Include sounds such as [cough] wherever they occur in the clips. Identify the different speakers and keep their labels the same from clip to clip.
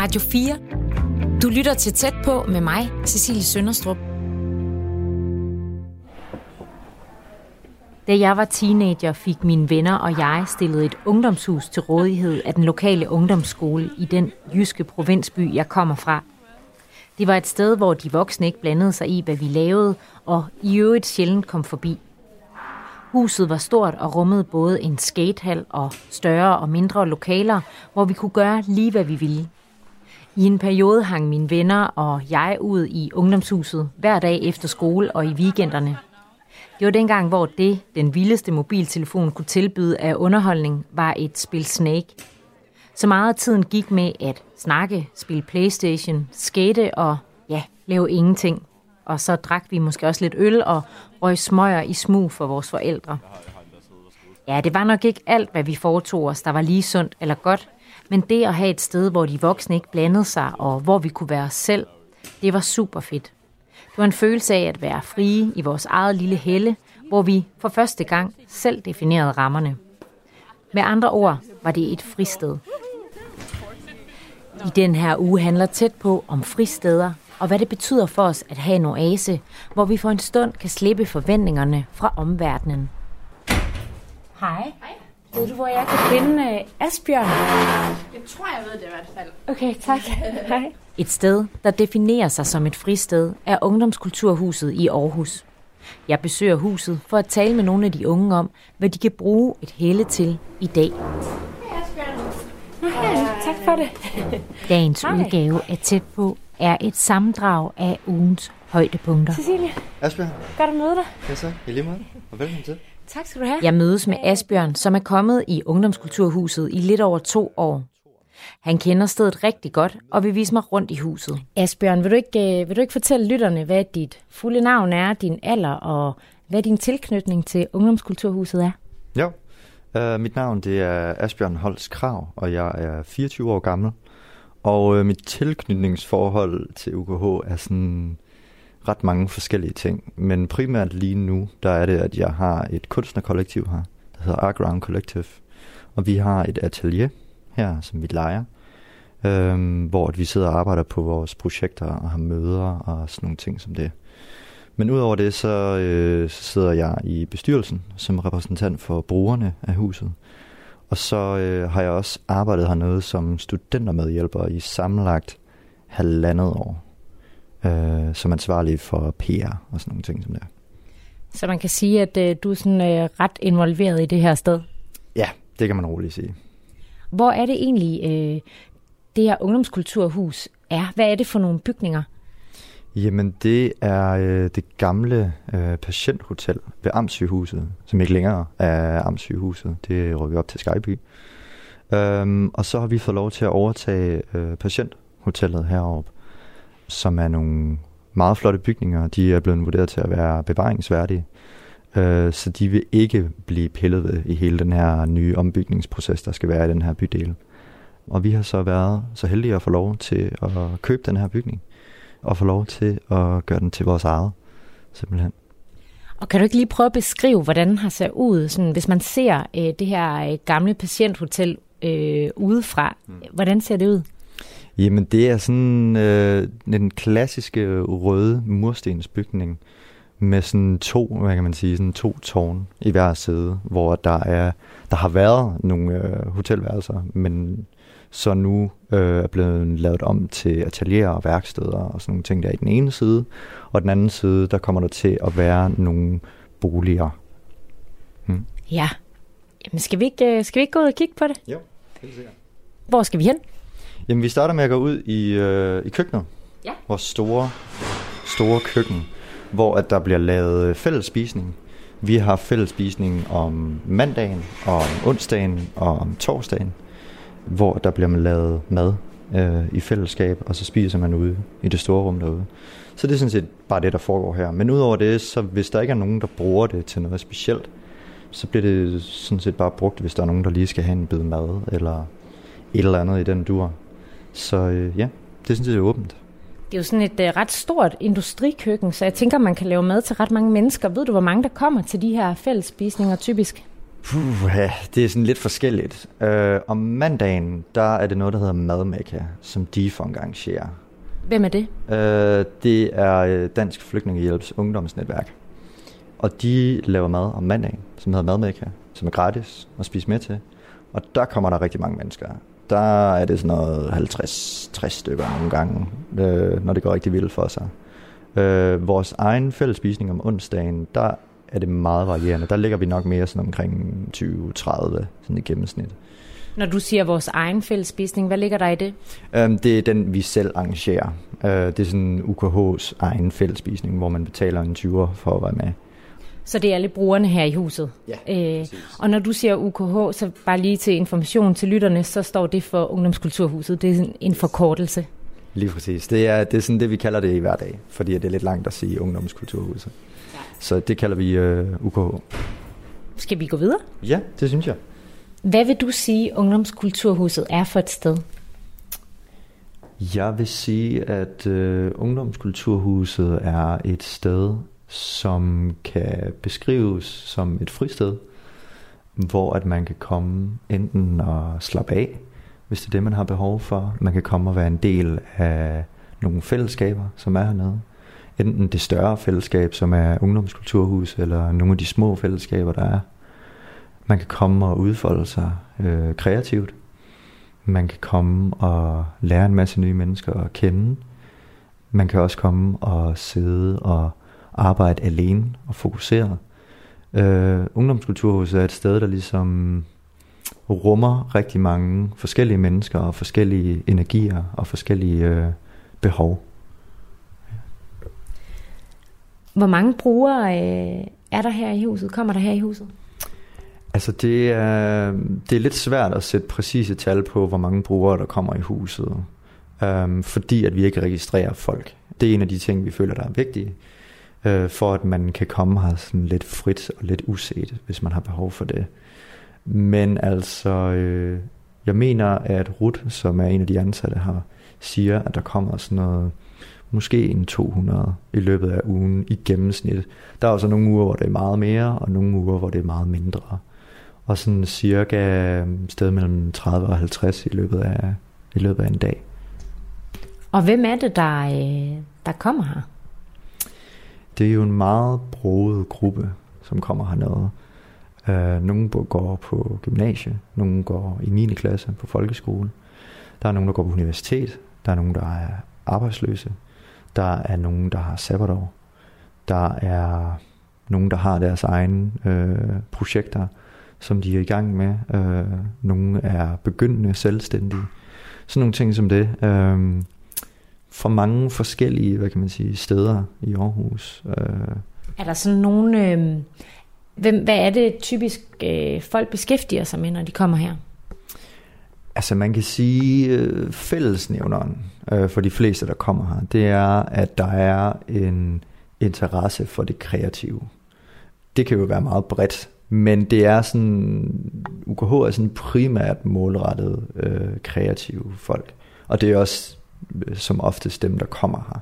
Speaker 1: Radio 4. Du lytter til tæt på med mig, Cecilie Sønderstrup.
Speaker 2: Da jeg var teenager, fik mine venner og jeg stillet et ungdomshus til rådighed af den lokale ungdomsskole i den jyske provinsby, jeg kommer fra. Det var et sted, hvor de voksne ikke blandede sig i, hvad vi lavede, og i øvrigt sjældent kom forbi. Huset var stort og rummede både en skatehal og større og mindre lokaler, hvor vi kunne gøre lige, hvad vi ville. I en periode hang mine venner og jeg ud i ungdomshuset hver dag efter skole og i weekenderne. Det var dengang, hvor det, den vildeste mobiltelefon kunne tilbyde af underholdning, var et spil Snake. Så meget af tiden gik med at snakke, spille Playstation, skate og ja, lave ingenting. Og så drak vi måske også lidt øl og røg smøger i smug for vores forældre. Ja, det var nok ikke alt, hvad vi foretog os, der var lige sundt eller godt, men det at have et sted, hvor de voksne ikke blandede sig, og hvor vi kunne være os selv, det var super fedt. Det var en følelse af at være frie i vores eget lille helle, hvor vi for første gang selv definerede rammerne. Med andre ord var det et fristed. I den her uge handler tæt på om fristeder, og hvad det betyder for os at have en oase, hvor vi for en stund kan slippe forventningerne fra omverdenen. Hej. Ved du, hvor jeg kan finde uh, Asbjørn?
Speaker 3: Jeg tror, jeg ved det i hvert fald.
Speaker 2: Okay, tak. [laughs] Hej. Et sted, der definerer sig som et fristed, er Ungdomskulturhuset i Aarhus. Jeg besøger huset for at tale med nogle af de unge om, hvad de kan bruge et hele til i dag.
Speaker 3: Hej,
Speaker 2: tak for det. Dagens Hej. udgave af Tæt på er et sammendrag af ugens højdepunkter.
Speaker 3: Cecilie,
Speaker 4: Asbjørn,
Speaker 3: godt at møde dig.
Speaker 4: ja så, i lige måde, og velkommen til.
Speaker 3: Tak skal du have.
Speaker 2: Jeg mødes med Asbjørn, som er kommet i Ungdomskulturhuset i lidt over to år. Han kender stedet rigtig godt og vil vise mig rundt i huset. Asbjørn, vil du ikke, øh, vil du ikke fortælle lytterne, hvad dit fulde navn er, din alder og hvad din tilknytning til Ungdomskulturhuset er?
Speaker 4: Jo, uh, mit navn det er Asbjørn Holst Krav, og jeg er 24 år gammel. Og øh, mit tilknytningsforhold til UKH er sådan ret mange forskellige ting. Men primært lige nu, der er det, at jeg har et kunstnerkollektiv her, der hedder Arground Collective. Og vi har et atelier her, som vi leger, øh, hvor vi sidder og arbejder på vores projekter og har møder og sådan nogle ting som det. Men udover det, så, øh, så sidder jeg i bestyrelsen som repræsentant for brugerne af huset. Og så øh, har jeg også arbejdet hernede som studentermedhjælper i sammenlagt halvandet år. Øh, som ansvarlig for PR og sådan nogle ting som det.
Speaker 2: Så man kan sige, at øh, du er sådan, øh, ret involveret i det her sted.
Speaker 4: Ja, det kan man roligt sige.
Speaker 2: Hvor er det egentlig, øh, det her ungdomskulturhus er? Hvad er det for nogle bygninger?
Speaker 4: Jamen, det er øh, det gamle øh, patienthotel ved Amtssygehuset, som ikke længere er Amtssygehuset. Det rykker op til Skyby. Øhm, og så har vi fået lov til at overtage øh, patienthotellet heroppe, som er nogle meget flotte bygninger. De er blevet vurderet til at være bevaringsværdige, øh, så de vil ikke blive pillet ved i hele den her nye ombygningsproces, der skal være i den her bydel. Og vi har så været så heldige at få lov til at købe den her bygning og få lov til at gøre den til vores eget, simpelthen.
Speaker 2: Og kan du ikke lige prøve at beskrive, hvordan den har set ud, sådan, hvis man ser øh, det her øh, gamle patienthotel øh, udefra? Mm. Hvordan ser det ud?
Speaker 4: Jamen, det er sådan øh, den klassiske røde murstensbygning med sådan to, hvad kan man sige, sådan to tårne i hver side, hvor der er der har været nogle øh, hotelværelser, men så nu øh, er blevet lavet om til atelier og værksteder og sådan nogle ting der i den ene side, og den anden side, der kommer der til at være nogle boliger.
Speaker 2: Hmm. Ja. Jamen, skal vi, ikke, øh, skal vi ikke gå ud og kigge på det?
Speaker 4: Jo, helt sikkert.
Speaker 2: Hvor skal vi hen?
Speaker 4: Jamen, vi starter med at gå ud i, øh, i køkkenet.
Speaker 2: Ja.
Speaker 4: Vores store, store køkken, hvor at der bliver lavet fælles spisning. Vi har fælles spisning om mandagen, og om onsdagen og om torsdagen, hvor der bliver man lavet mad øh, i fællesskab, og så spiser man ude i det store rum derude. Så det er sådan set bare det, der foregår her. Men udover det, så hvis der ikke er nogen, der bruger det til noget specielt, så bliver det sådan set bare brugt, hvis der er nogen, der lige skal have en bid mad, eller et eller andet i den dur. Så øh, ja, det er sådan set åbent.
Speaker 2: Det er jo sådan et øh, ret stort industrikøkken, så jeg tænker, man kan lave mad til ret mange mennesker. Ved du, hvor mange der kommer til de her fællesspisninger typisk?
Speaker 4: Puh, ja, det er sådan lidt forskelligt. Øh, om mandagen, der er det noget, der hedder Madmekka, som DeFunk arrangerer.
Speaker 2: Hvem er det?
Speaker 4: Øh, det er øh, Dansk Flygtningehjælps ungdomsnetværk. Og de laver mad om mandagen, som hedder Madmekka, som er gratis at spise med til. Og der kommer der rigtig mange mennesker. Der er det sådan noget 50-60 stykker nogle gange, øh, når det går rigtig vildt for sig. Øh, vores egen fællesspisning om onsdagen, der er det meget varierende. Der ligger vi nok mere sådan omkring 20-30 sådan i gennemsnit.
Speaker 2: Når du siger vores egen fællesspisning, hvad ligger der i det?
Speaker 4: Um, det er den, vi selv arrangerer. Uh, det er sådan UKH's egen fællesspisning, hvor man betaler en 20'er for at være med.
Speaker 2: Så det er alle brugerne her i huset?
Speaker 4: Ja,
Speaker 2: øh, Og når du siger UKH, så bare lige til information til lytterne, så står det for Ungdomskulturhuset. Det er sådan en forkortelse.
Speaker 4: Lige præcis. Det er, det er sådan det, vi kalder det i hverdag, fordi det er lidt langt at sige Ungdomskulturhuset. Så det kalder vi uh, UKH.
Speaker 2: Skal vi gå videre?
Speaker 4: Ja, det synes jeg.
Speaker 2: Hvad vil du sige, Ungdomskulturhuset er for et sted?
Speaker 4: Jeg vil sige, at uh, Ungdomskulturhuset er et sted, som kan beskrives som et fristed, hvor at man kan komme enten og slappe af, hvis det er det, man har behov for. Man kan komme og være en del af nogle fællesskaber, som er hernede. Enten det større fællesskab, som er ungdomskulturhus, eller nogle af de små fællesskaber, der er. Man kan komme og udfolde sig øh, kreativt. Man kan komme og lære en masse nye mennesker at kende. Man kan også komme og sidde og arbejde alene og fokuseret. Øh, Ungdomskulturhuset er et sted, der ligesom rummer rigtig mange forskellige mennesker og forskellige energier og forskellige øh, behov.
Speaker 2: Hvor mange brugere øh, er der her i huset? Kommer der her i huset?
Speaker 4: Altså det er, det er lidt svært at sætte præcise tal på, hvor mange brugere der kommer i huset, øhm, fordi at vi ikke registrerer folk. Det er en af de ting, vi føler, der er vigtige, øh, for at man kan komme her sådan lidt frit og lidt uset, hvis man har behov for det. Men altså, øh, jeg mener, at Ruth, som er en af de ansatte her, siger, at der kommer sådan noget, måske en 200 i løbet af ugen i gennemsnit. Der er også nogle uger, hvor det er meget mere, og nogle uger, hvor det er meget mindre. Og sådan cirka sted mellem 30 og 50 i løbet af, i løbet af en dag.
Speaker 2: Og hvem er det, der, øh, der kommer her?
Speaker 4: Det er jo en meget broet gruppe, som kommer hernede. Uh, nogle går på gymnasie, nogle går i 9. klasse på folkeskole. Der er nogen, der går på universitet. Der er nogen, der er arbejdsløse. Der er nogen, der har sabbatår. Der er nogen, der har deres egne øh, projekter, som de er i gang med. Øh, nogle er begyndende selvstændige. Sådan nogle ting som det. Øh, fra mange forskellige, hvad kan man sige, steder i Aarhus. Øh.
Speaker 2: Er der sådan nogle... Øh, hvem, hvad er det typisk øh, folk beskæftiger sig med, når de kommer her?
Speaker 4: Altså man kan sige, øh, fællesnævneren øh, for de fleste, der kommer her, det er, at der er en interesse for det kreative. Det kan jo være meget bredt, men det er sådan, UKH er sådan primært målrettet øh, kreative folk. Og det er også øh, som oftest dem, der kommer her.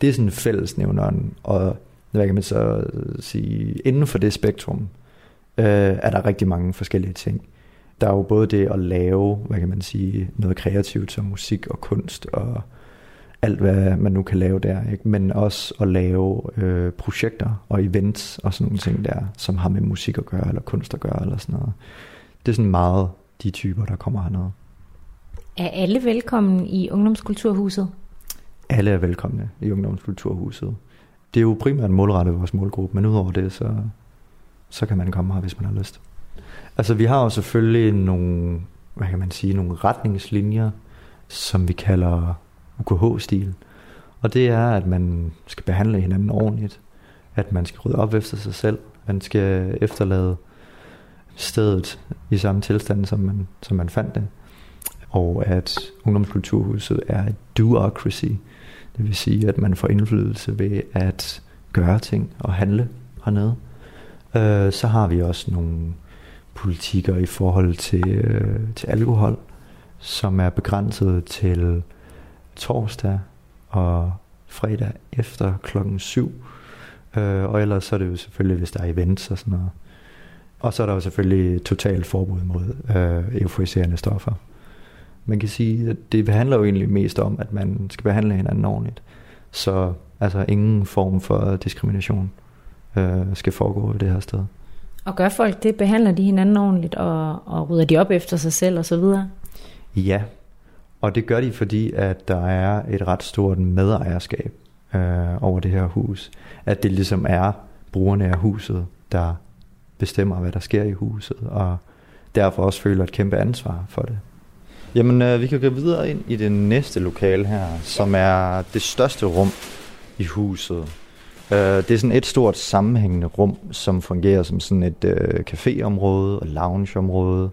Speaker 4: Det er sådan fællesnævneren, og hvad kan man så sige, inden for det spektrum, øh, er der rigtig mange forskellige ting. Der er jo både det at lave, hvad kan man sige, noget kreativt som musik og kunst og alt hvad man nu kan lave der, ikke? men også at lave øh, projekter og events og sådan nogle ting der, som har med musik at gøre, eller kunst at gøre, eller sådan noget. Det er sådan meget de typer, der kommer hernede.
Speaker 2: Er alle velkommen i Ungdomskulturhuset?
Speaker 4: Alle er velkomne i Ungdomskulturhuset. Det er jo primært målrettet vores målgruppe, men udover det, så, så kan man komme her, hvis man har lyst. Altså vi har jo selvfølgelig nogle, hvad kan man sige, nogle retningslinjer, som vi kalder UKH-stil. Og det er, at man skal behandle hinanden ordentligt, at man skal rydde op efter sig selv, man skal efterlade stedet i samme tilstand, som man, som man fandt det, og at ungdomskulturhuset er et duocracy, det vil sige, at man får indflydelse ved at gøre ting og handle hernede. Øh, så har vi også nogle politikker i forhold til, øh, til alkohol, som er begrænset til torsdag og fredag efter klokken 7. Øh, og ellers så er det jo selvfølgelig, hvis der er events og sådan noget. Og så er der jo selvfølgelig totalt forbud mod øh, euforiserende stoffer. Man kan sige, at det handler jo egentlig mest om, at man skal behandle hinanden ordentligt. Så altså ingen form for diskrimination øh, skal foregå i det her sted.
Speaker 2: Og gør folk det? Behandler de hinanden ordentligt, og, og rydder de op efter sig selv og så videre?
Speaker 4: Ja, og det gør de, fordi at der er et ret stort medejerskab øh, over det her hus. At det ligesom er brugerne af huset, der bestemmer, hvad der sker i huset, og derfor også føler et kæmpe ansvar for det. Jamen, øh, vi kan gå videre ind i det næste lokale her, som er det største rum i huset. Øh, det er sådan et stort sammenhængende rum, som fungerer som sådan et øh, caféområde og loungeområde.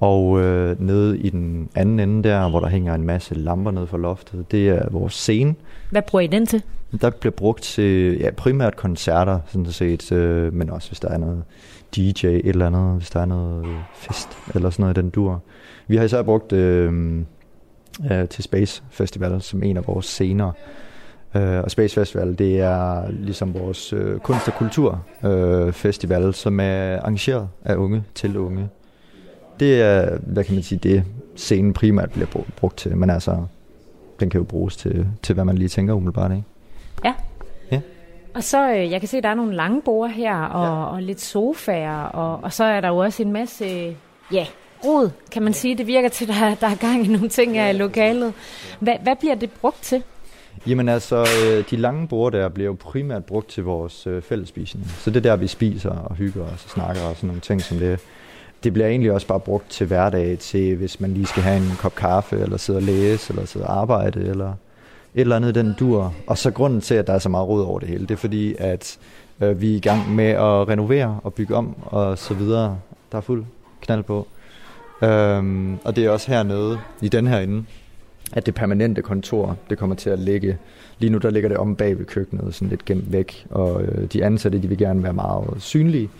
Speaker 4: Og øh, nede i den anden ende der, hvor der hænger en masse lamper nede for loftet, det er vores scene.
Speaker 2: Hvad bruger I den til?
Speaker 4: Der bliver brugt til ja, primært koncerter, sådan set, øh, men også hvis der er noget DJ, et eller andet, hvis der er noget fest eller sådan noget i den dur. Vi har især brugt øh, øh, til Space Festival som en af vores scener. Øh, og Space Festival, det er ligesom vores øh, kunst- og kulturfestival, øh, som er arrangeret af unge til unge. Det er, hvad kan man sige, det scenen primært bliver brugt til, men altså, den kan jo bruges til, til hvad man lige tænker umiddelbart, ikke?
Speaker 2: Ja.
Speaker 4: Ja.
Speaker 2: Og så, øh, jeg kan se, at der er nogle lange borde her, og, ja. og lidt sofaer, og, og så er der jo også en masse, ja, rod, kan man sige. Det virker til, at der, der er gang i nogle ting her i lokalet. Hvad, hvad bliver det brugt til?
Speaker 4: Jamen altså, øh, de lange borde der bliver jo primært brugt til vores øh, fællesspisning. Så det er der, vi spiser og hygger os og snakker og sådan nogle ting som det. Det bliver egentlig også bare brugt til hverdag, til hvis man lige skal have en kop kaffe, eller sidde og læse, eller sidde og arbejde, eller et eller andet den dur. Og så grunden til, at der er så meget rod over det hele, det er fordi, at øh, vi er i gang med at renovere og bygge om og så videre. Der er fuld knald på. Øhm, og det er også hernede, i den her ende, at det permanente kontor, det kommer til at ligge. Lige nu der ligger det om bag ved køkkenet, sådan lidt gemt væk, og øh, de ansatte, de vil gerne være meget synlige,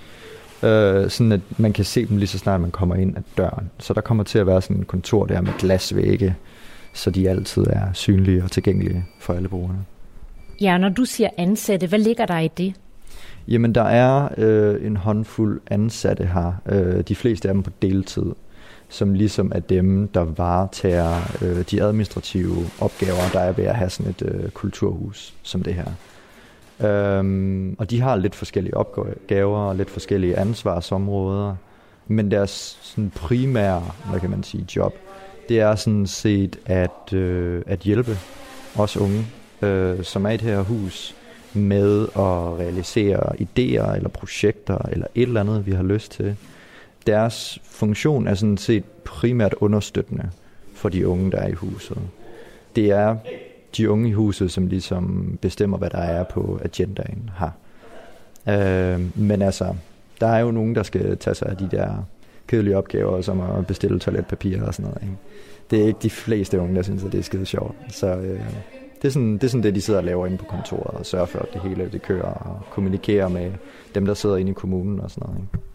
Speaker 4: øh, sådan at man kan se dem lige så snart man kommer ind ad døren. Så der kommer til at være sådan et kontor der med glasvægge, så de altid er synlige og tilgængelige for alle brugerne.
Speaker 2: Ja, når du siger ansatte, hvad ligger der i det?
Speaker 4: Jamen, der er øh, en håndfuld ansatte her. Øh, de fleste af dem på deltid som ligesom er dem, der varetager øh, de administrative opgaver, der er ved at have sådan et øh, kulturhus som det her. Øhm, og de har lidt forskellige opgaver og lidt forskellige ansvarsområder, men deres sådan primære, hvad kan man sige, job, det er sådan set at, øh, at hjælpe os unge, øh, som er i det her hus, med at realisere idéer eller projekter eller et eller andet, vi har lyst til deres funktion er sådan set primært understøttende for de unge, der er i huset. Det er de unge i huset, som ligesom bestemmer, hvad der er på agendaen her. Øh, men altså, der er jo nogen, der skal tage sig af de der kedelige opgaver, som at bestille toiletpapir og sådan noget. Ikke? Det er ikke de fleste unge, der synes, at det er skide sjovt. Så øh, det, er sådan, det er sådan det, de sidder og laver inde på kontoret og sørger for, at det hele det kører og kommunikerer med dem, der sidder inde i kommunen og sådan noget. Ikke?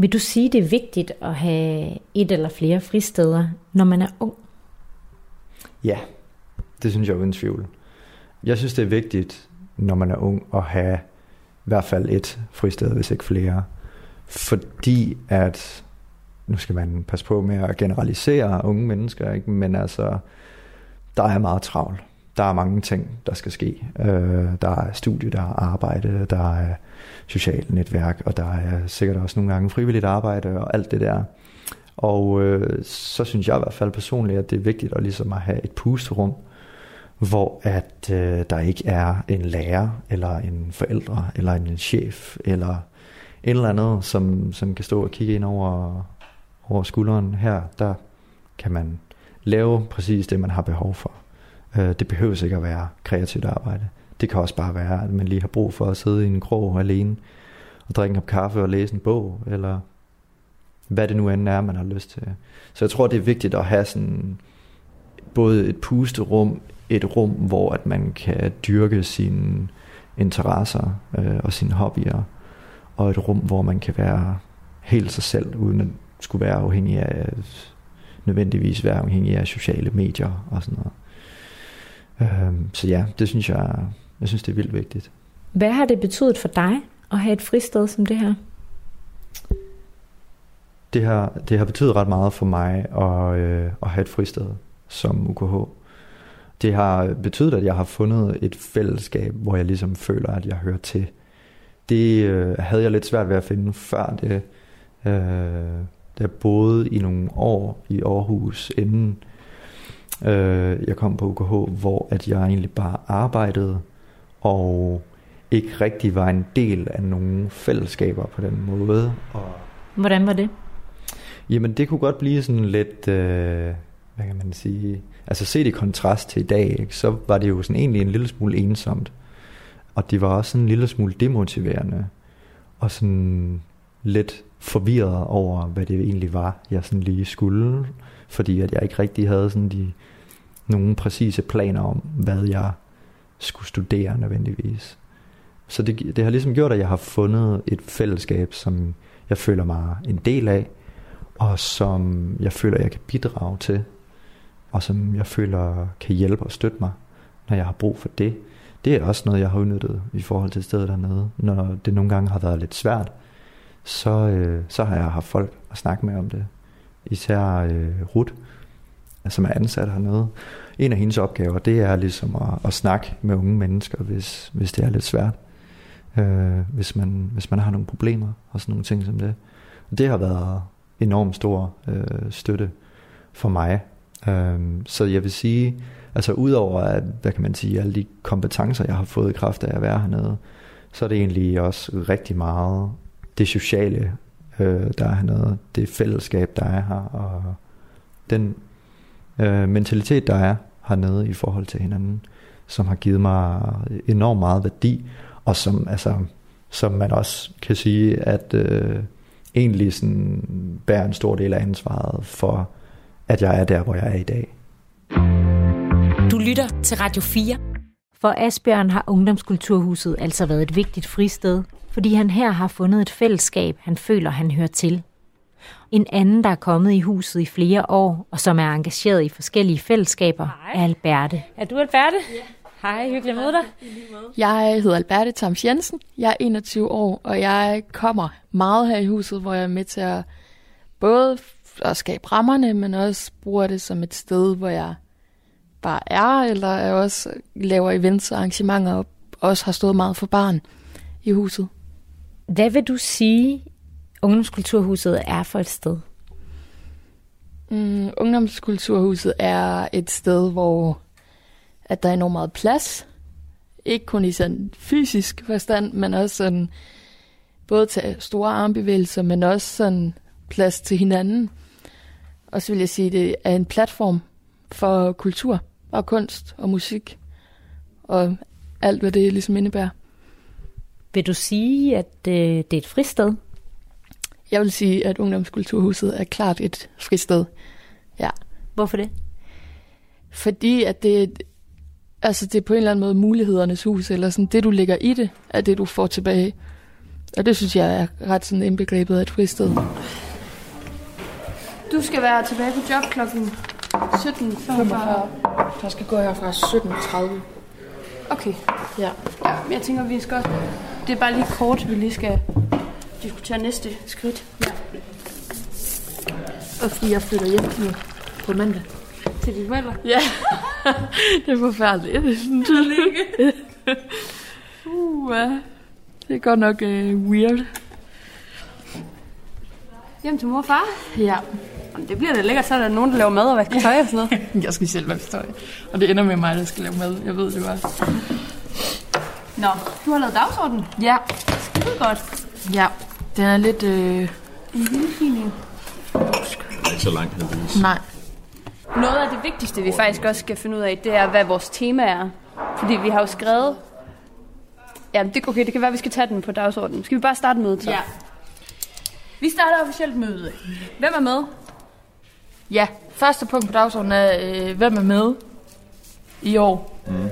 Speaker 2: Vil du sige, det er vigtigt at have et eller flere fristeder, når man er ung?
Speaker 4: Ja, det synes jeg uden tvivl. Jeg synes, det er vigtigt, når man er ung, at have i hvert fald et fristed, hvis ikke flere. Fordi at, nu skal man passe på med at generalisere unge mennesker, ikke? men altså, der er meget travlt. Der er mange ting, der skal ske. Øh, der er studie, der er arbejde, der er socialt netværk, og der er sikkert også nogle gange frivilligt arbejde og alt det der. Og øh, så synes jeg i hvert fald personligt, at det er vigtigt at ligesom at have et pusterum, hvor at øh, der ikke er en lærer, eller en forældre, eller en chef, eller et eller andet, som, som kan stå og kigge ind over, over skulderen. Her, der kan man lave præcis det, man har behov for. Øh, det behøver ikke at være kreativt arbejde. Det kan også bare være, at man lige har brug for at sidde i en krog alene og drikke en kop kaffe og læse en bog, eller hvad det nu end er, man har lyst til. Så jeg tror, det er vigtigt at have sådan både et pusterum, et rum, hvor at man kan dyrke sine interesser øh, og sine hobbyer, og et rum, hvor man kan være helt sig selv, uden at skulle være afhængig af nødvendigvis være afhængig af sociale medier og sådan noget. Øh, så ja, det synes jeg jeg synes, det er vildt vigtigt.
Speaker 2: Hvad har det betydet for dig at have et fristed som det her?
Speaker 4: det, har, det har betydet ret meget for mig at, øh, at have et fristed som UKH. Det har betydet, at jeg har fundet et fællesskab, hvor jeg ligesom føler, at jeg hører til. Det øh, havde jeg lidt svært ved at finde før det. Øh, da jeg boede i nogle år i Aarhus, inden øh, jeg kom på UKH, hvor at jeg egentlig bare arbejdede og ikke rigtig var en del af nogle fællesskaber på den måde. Og
Speaker 2: Hvordan var det?
Speaker 4: Jamen det kunne godt blive sådan lidt, øh, hvad kan man sige, altså set i kontrast til i dag, ikke, så var det jo sådan egentlig en lille smule ensomt. Og det var også sådan en lille smule demotiverende, og sådan lidt forvirret over, hvad det egentlig var, jeg sådan lige skulle, fordi at jeg ikke rigtig havde sådan de, nogle præcise planer om, hvad jeg skulle studere nødvendigvis. Så det, det har ligesom gjort, at jeg har fundet et fællesskab, som jeg føler mig en del af, og som jeg føler, jeg kan bidrage til, og som jeg føler kan hjælpe og støtte mig, når jeg har brug for det. Det er også noget, jeg har udnyttet i forhold til stedet dernede. Når det nogle gange har været lidt svært, så, øh, så har jeg haft folk at snakke med om det. Især øh, Ruth, som er ansat hernede. En af hendes opgaver, det er ligesom at, at snakke med unge mennesker, hvis, hvis det er lidt svært. Øh, hvis, man, hvis man har nogle problemer og sådan nogle ting som det. Det har været enormt stor øh, støtte for mig. Øh, så jeg vil sige, altså udover at, hvad kan man sige, alle de kompetencer, jeg har fået i kraft af at være hernede, så er det egentlig også rigtig meget det sociale, øh, der er hernede, det fællesskab, der er her, og den øh, mentalitet, der er hernede i forhold til hinanden, som har givet mig enormt meget værdi, og som, altså, som man også kan sige, at øh, egentlig sådan bærer en stor del af ansvaret for, at jeg er der, hvor jeg er i dag.
Speaker 1: Du lytter til Radio 4.
Speaker 2: For Asbjørn har Ungdomskulturhuset altså været et vigtigt fristed, fordi han her har fundet et fællesskab, han føler, han hører til. En anden, der er kommet i huset i flere år, og som er engageret i forskellige fællesskaber,
Speaker 3: Hej.
Speaker 2: er Alberte.
Speaker 3: Er du Alberte? Ja. Hej, hyggeligt at møde dig.
Speaker 5: Jeg hedder Alberte Tams Jensen. Jeg er 21 år, og jeg kommer meget her i huset, hvor jeg er med til at både at skabe rammerne, men også bruger det som et sted, hvor jeg bare er, eller jeg også laver events og arrangementer, og også har stået meget for barn i huset.
Speaker 2: Hvad vil du sige, Ungdomskulturhuset er for et sted?
Speaker 5: Mm, Ungdomskulturhuset er et sted, hvor at der er enormt meget plads. Ikke kun i sådan fysisk forstand, men også sådan både til store armbevægelser, men også sådan plads til hinanden. Og så vil jeg sige, at det er en platform for kultur og kunst og musik og alt, hvad det ligesom indebærer.
Speaker 2: Vil du sige, at øh, det er et fristed?
Speaker 5: Jeg vil sige, at Ungdomskulturhuset er klart et fristed. Ja.
Speaker 2: Hvorfor det?
Speaker 5: Fordi at det, altså det er på en eller anden måde mulighedernes hus, eller sådan det, du lægger i det, er det, du får tilbage. Og det synes jeg er ret sådan indbegrebet af et fristed.
Speaker 3: Du skal være tilbage på job klokken 17.45.
Speaker 5: Der skal gå herfra 17.30.
Speaker 3: Okay.
Speaker 5: Ja.
Speaker 3: Ja, men jeg tænker, vi skal... Det er bare lige kort, vi lige skal diskutere næste skridt. Ja.
Speaker 5: Og fordi jeg flytter hjem nu på mandag.
Speaker 3: Til dine forældre. [laughs]
Speaker 5: Ja, det er forfærdeligt. Det er uh. Det er godt nok uh, weird.
Speaker 3: Hjem til mor og far.
Speaker 5: Ja.
Speaker 3: Jamen, det bliver da lækkert, så er der nogen, der laver mad og vasker tøj og sådan noget. [laughs]
Speaker 5: Jeg skal selv være støj. Og det ender med mig, der skal lave mad. Jeg ved det bare.
Speaker 3: Nå, du har lavet dagsorden.
Speaker 5: Ja.
Speaker 3: Skide godt.
Speaker 5: Ja. Den er lidt... Øh...
Speaker 3: En lille fin.
Speaker 6: Ikke så langt heldigvis.
Speaker 5: Nej.
Speaker 3: Noget af det vigtigste, vi faktisk også skal finde ud af, det er, hvad vores tema er. Fordi vi har jo skrevet... Ja, det, okay, det kan være, at vi skal tage den på dagsordenen. Skal vi bare starte mødet så?
Speaker 5: Ja.
Speaker 3: Vi starter officielt mødet. Hvem er med?
Speaker 5: Ja, første punkt på dagsordenen er, øh, hvem er med i år? Mm.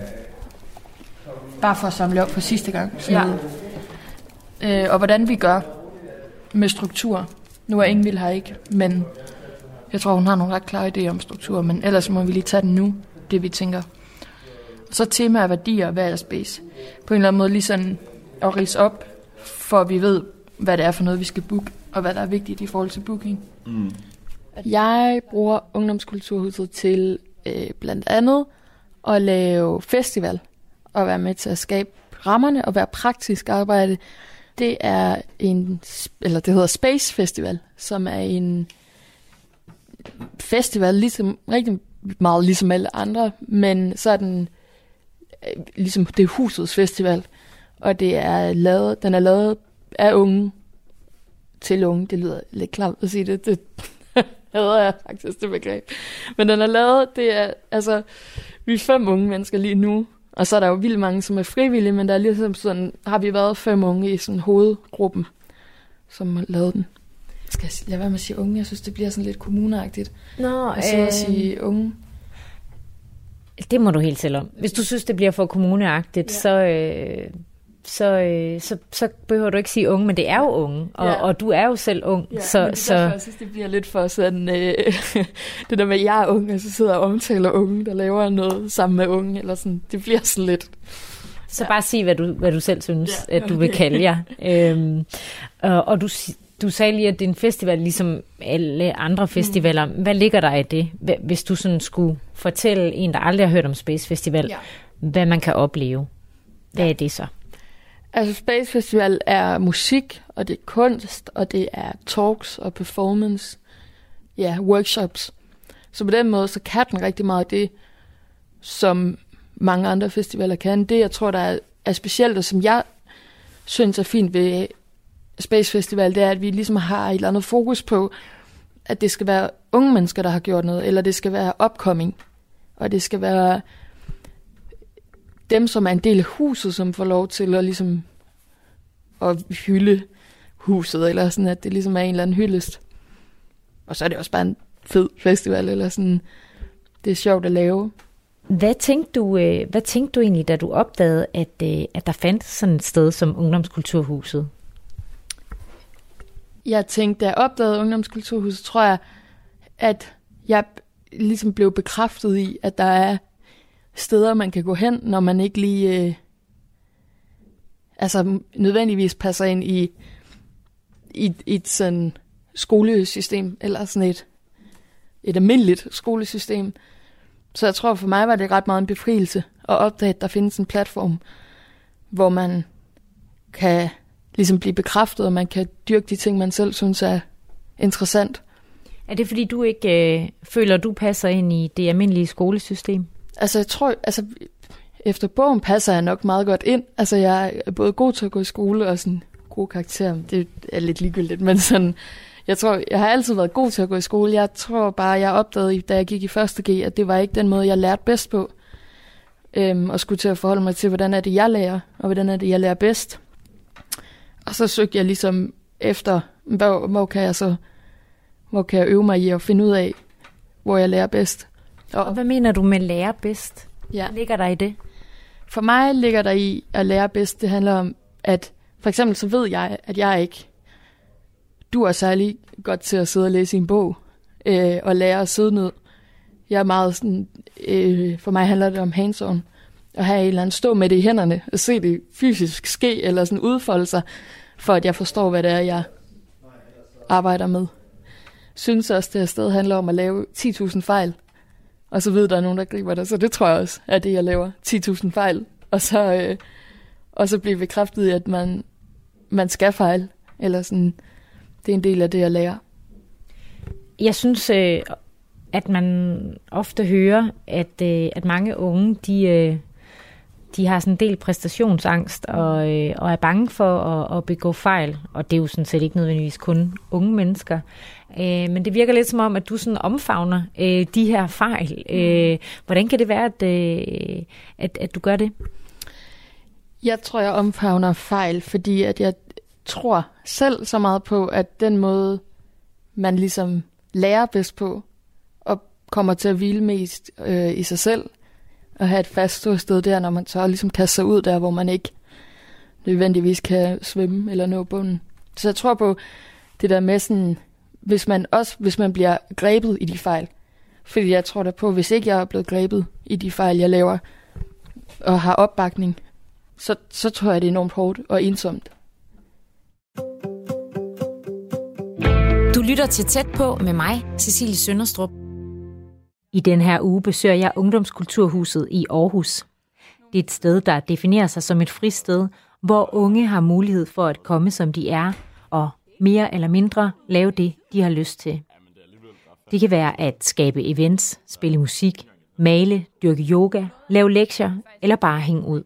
Speaker 5: Bare for at samle op for sidste gang. Ja. Øh, og hvordan vi gør med struktur. Nu er Ingvild her ikke, men jeg tror, hun har nogle ret klare idéer om struktur, men ellers må vi lige tage den nu, det vi tænker. Så tema er værdier, hvad er space? På en eller anden måde lige sådan at rise op, for at vi ved, hvad det er for noget, vi skal booke, og hvad der er vigtigt i forhold til booking. Mm. Jeg bruger Ungdomskulturhuset til øh, blandt andet at lave festival og være med til at skabe rammerne og være praktisk arbejde. Det er en, eller det hedder Space Festival, som er en festival, ligesom, rigtig meget ligesom alle andre, men så er den øh, ligesom det er husets festival, og det er lavet, den er lavet af unge til unge. Det lyder lidt klamt at sige det. Det [laughs] hader jeg faktisk, det begreb. Men den er lavet, det er, altså, vi er fem unge mennesker lige nu, og så er der jo vildt mange, som er frivillige, men der er ligesom sådan, har vi været fem unge i sådan hovedgruppen, som lavet den. Skal jeg lade være med at sige unge? Jeg synes, det bliver sådan lidt kommuneagtigt.
Speaker 2: Nå,
Speaker 5: jeg så øh... sige unge.
Speaker 2: Det må du helt selv om. Hvis du synes, det bliver for kommuneagtigt, ja. så, øh, så, øh, så, så behøver du ikke sige unge, men det er jo unge, og, ja. og du er jo selv ung.
Speaker 5: Ja,
Speaker 2: så,
Speaker 5: så... jeg synes, det bliver lidt for sådan, øh, [laughs] det der med, at jeg er ung, og så sidder og omtaler unge, der laver noget sammen med unge, eller sådan, det bliver sådan lidt...
Speaker 2: Så ja. bare sig, hvad du, hvad du selv synes, ja, at du vil [laughs] kalde jer. øhm, og, og du, du sagde lige, at det er en festival, ligesom alle andre festivaler. Mm. Hvad ligger der i det, hvis du sådan skulle fortælle en, der aldrig har hørt om Space Festival, ja. hvad man kan opleve? Hvad ja. er det så?
Speaker 5: Altså Space Festival er musik, og det er kunst, og det er talks og performance, ja, workshops. Så på den måde, så kan den rigtig meget det, som mange andre festivaler kan. Det, jeg tror, der er, er specielt, og som jeg synes er fint ved Space Festival, det er, at vi ligesom har et eller andet fokus på, at det skal være unge mennesker, der har gjort noget, eller det skal være opkoming, og det skal være dem, som er en del af huset, som får lov til at ligesom at hylde huset, eller sådan, at det ligesom er en eller anden hyldest. Og så er det også bare en fed festival, eller sådan, det er sjovt at lave.
Speaker 2: Hvad tænkte du, øh, hvad tænkte du egentlig, da du opdagede, at, øh, at der fandt sådan et sted som Ungdomskulturhuset?
Speaker 5: Jeg tænkte, da jeg opdagede Ungdomskulturhuset, tror jeg, at jeg ligesom blev bekræftet i, at der er steder, man kan gå hen, når man ikke lige øh, altså nødvendigvis passer ind i, i, i et sådan skolesystem, eller sådan et, et almindeligt skolesystem. Så jeg tror for mig var det ret meget en befrielse at opdage, at der findes en platform, hvor man kan ligesom blive bekræftet, og man kan dyrke de ting, man selv synes er interessant.
Speaker 2: Er det fordi, du ikke øh, føler, du passer ind i det almindelige skolesystem?
Speaker 5: Altså, jeg tror, altså, efter bogen passer jeg nok meget godt ind. Altså, jeg er både god til at gå i skole og sådan gode karakterer. Det er lidt ligegyldigt, men sådan, jeg tror, jeg har altid været god til at gå i skole. Jeg tror bare, jeg opdagede, da jeg gik i første G, at det var ikke den måde, jeg lærte bedst på. Øhm, og skulle til at forholde mig til, hvordan er det, jeg lærer, og hvordan er det, jeg lærer bedst. Og så søgte jeg ligesom efter, hvor, hvor kan jeg så, hvor kan jeg øve mig i at finde ud af, hvor jeg lærer bedst.
Speaker 2: Og, og hvad mener du med lære bedst? Ja. Hvad ligger der i det?
Speaker 5: For mig ligger der i at lære bedst, det handler om, at for eksempel så ved jeg, at jeg ikke du er særlig godt til at sidde og læse en bog øh, og lære at sidde ned. Jeg er meget sådan, øh, for mig handler det om hands-on. At have en eller anden stå med det i hænderne og se det fysisk ske eller sådan udfolde sig, for at jeg forstår, hvad det er, jeg arbejder med. Synes også, det her sted handler om at lave 10.000 fejl og så ved der er nogen, der griber det. Så det tror jeg også er det, jeg laver. 10.000 fejl. Og så, øh, og så bliver bekræftet i, at man, man skal fejle. Eller sådan, det er en del af det, jeg lærer.
Speaker 2: Jeg synes, øh, at man ofte hører, at, øh, at mange unge, de, øh, de har sådan en del præstationsangst og, øh, og er bange for at, at begå fejl. Og det er jo sådan set ikke nødvendigvis kun unge mennesker. Øh, men det virker lidt som om, at du sådan omfavner øh, de her fejl. Øh, hvordan kan det være, at, øh, at, at du gør det?
Speaker 5: Jeg tror, jeg omfavner fejl, fordi at jeg tror selv så meget på, at den måde, man ligesom lærer bedst på, og kommer til at hvile mest øh, i sig selv, og have et fast sted der, når man så ligesom kaster sig ud der, hvor man ikke nødvendigvis kan svømme eller nå bunden. Så jeg tror på det der med sådan, hvis man også hvis man bliver grebet i de fejl. Fordi jeg tror da på, hvis ikke jeg er blevet grebet i de fejl, jeg laver, og har opbakning, så, så tror jeg, det er enormt hårdt og ensomt.
Speaker 1: Du lytter til Tæt på med mig, Cecilie Sønderstrup.
Speaker 2: I den her uge besøger jeg Ungdomskulturhuset i Aarhus. Det er et sted, der definerer sig som et fristed, hvor unge har mulighed for at komme som de er, og mere eller mindre lave det, de har lyst til. Det kan være at skabe events, spille musik, male, dyrke yoga, lave lektier eller bare hænge ud.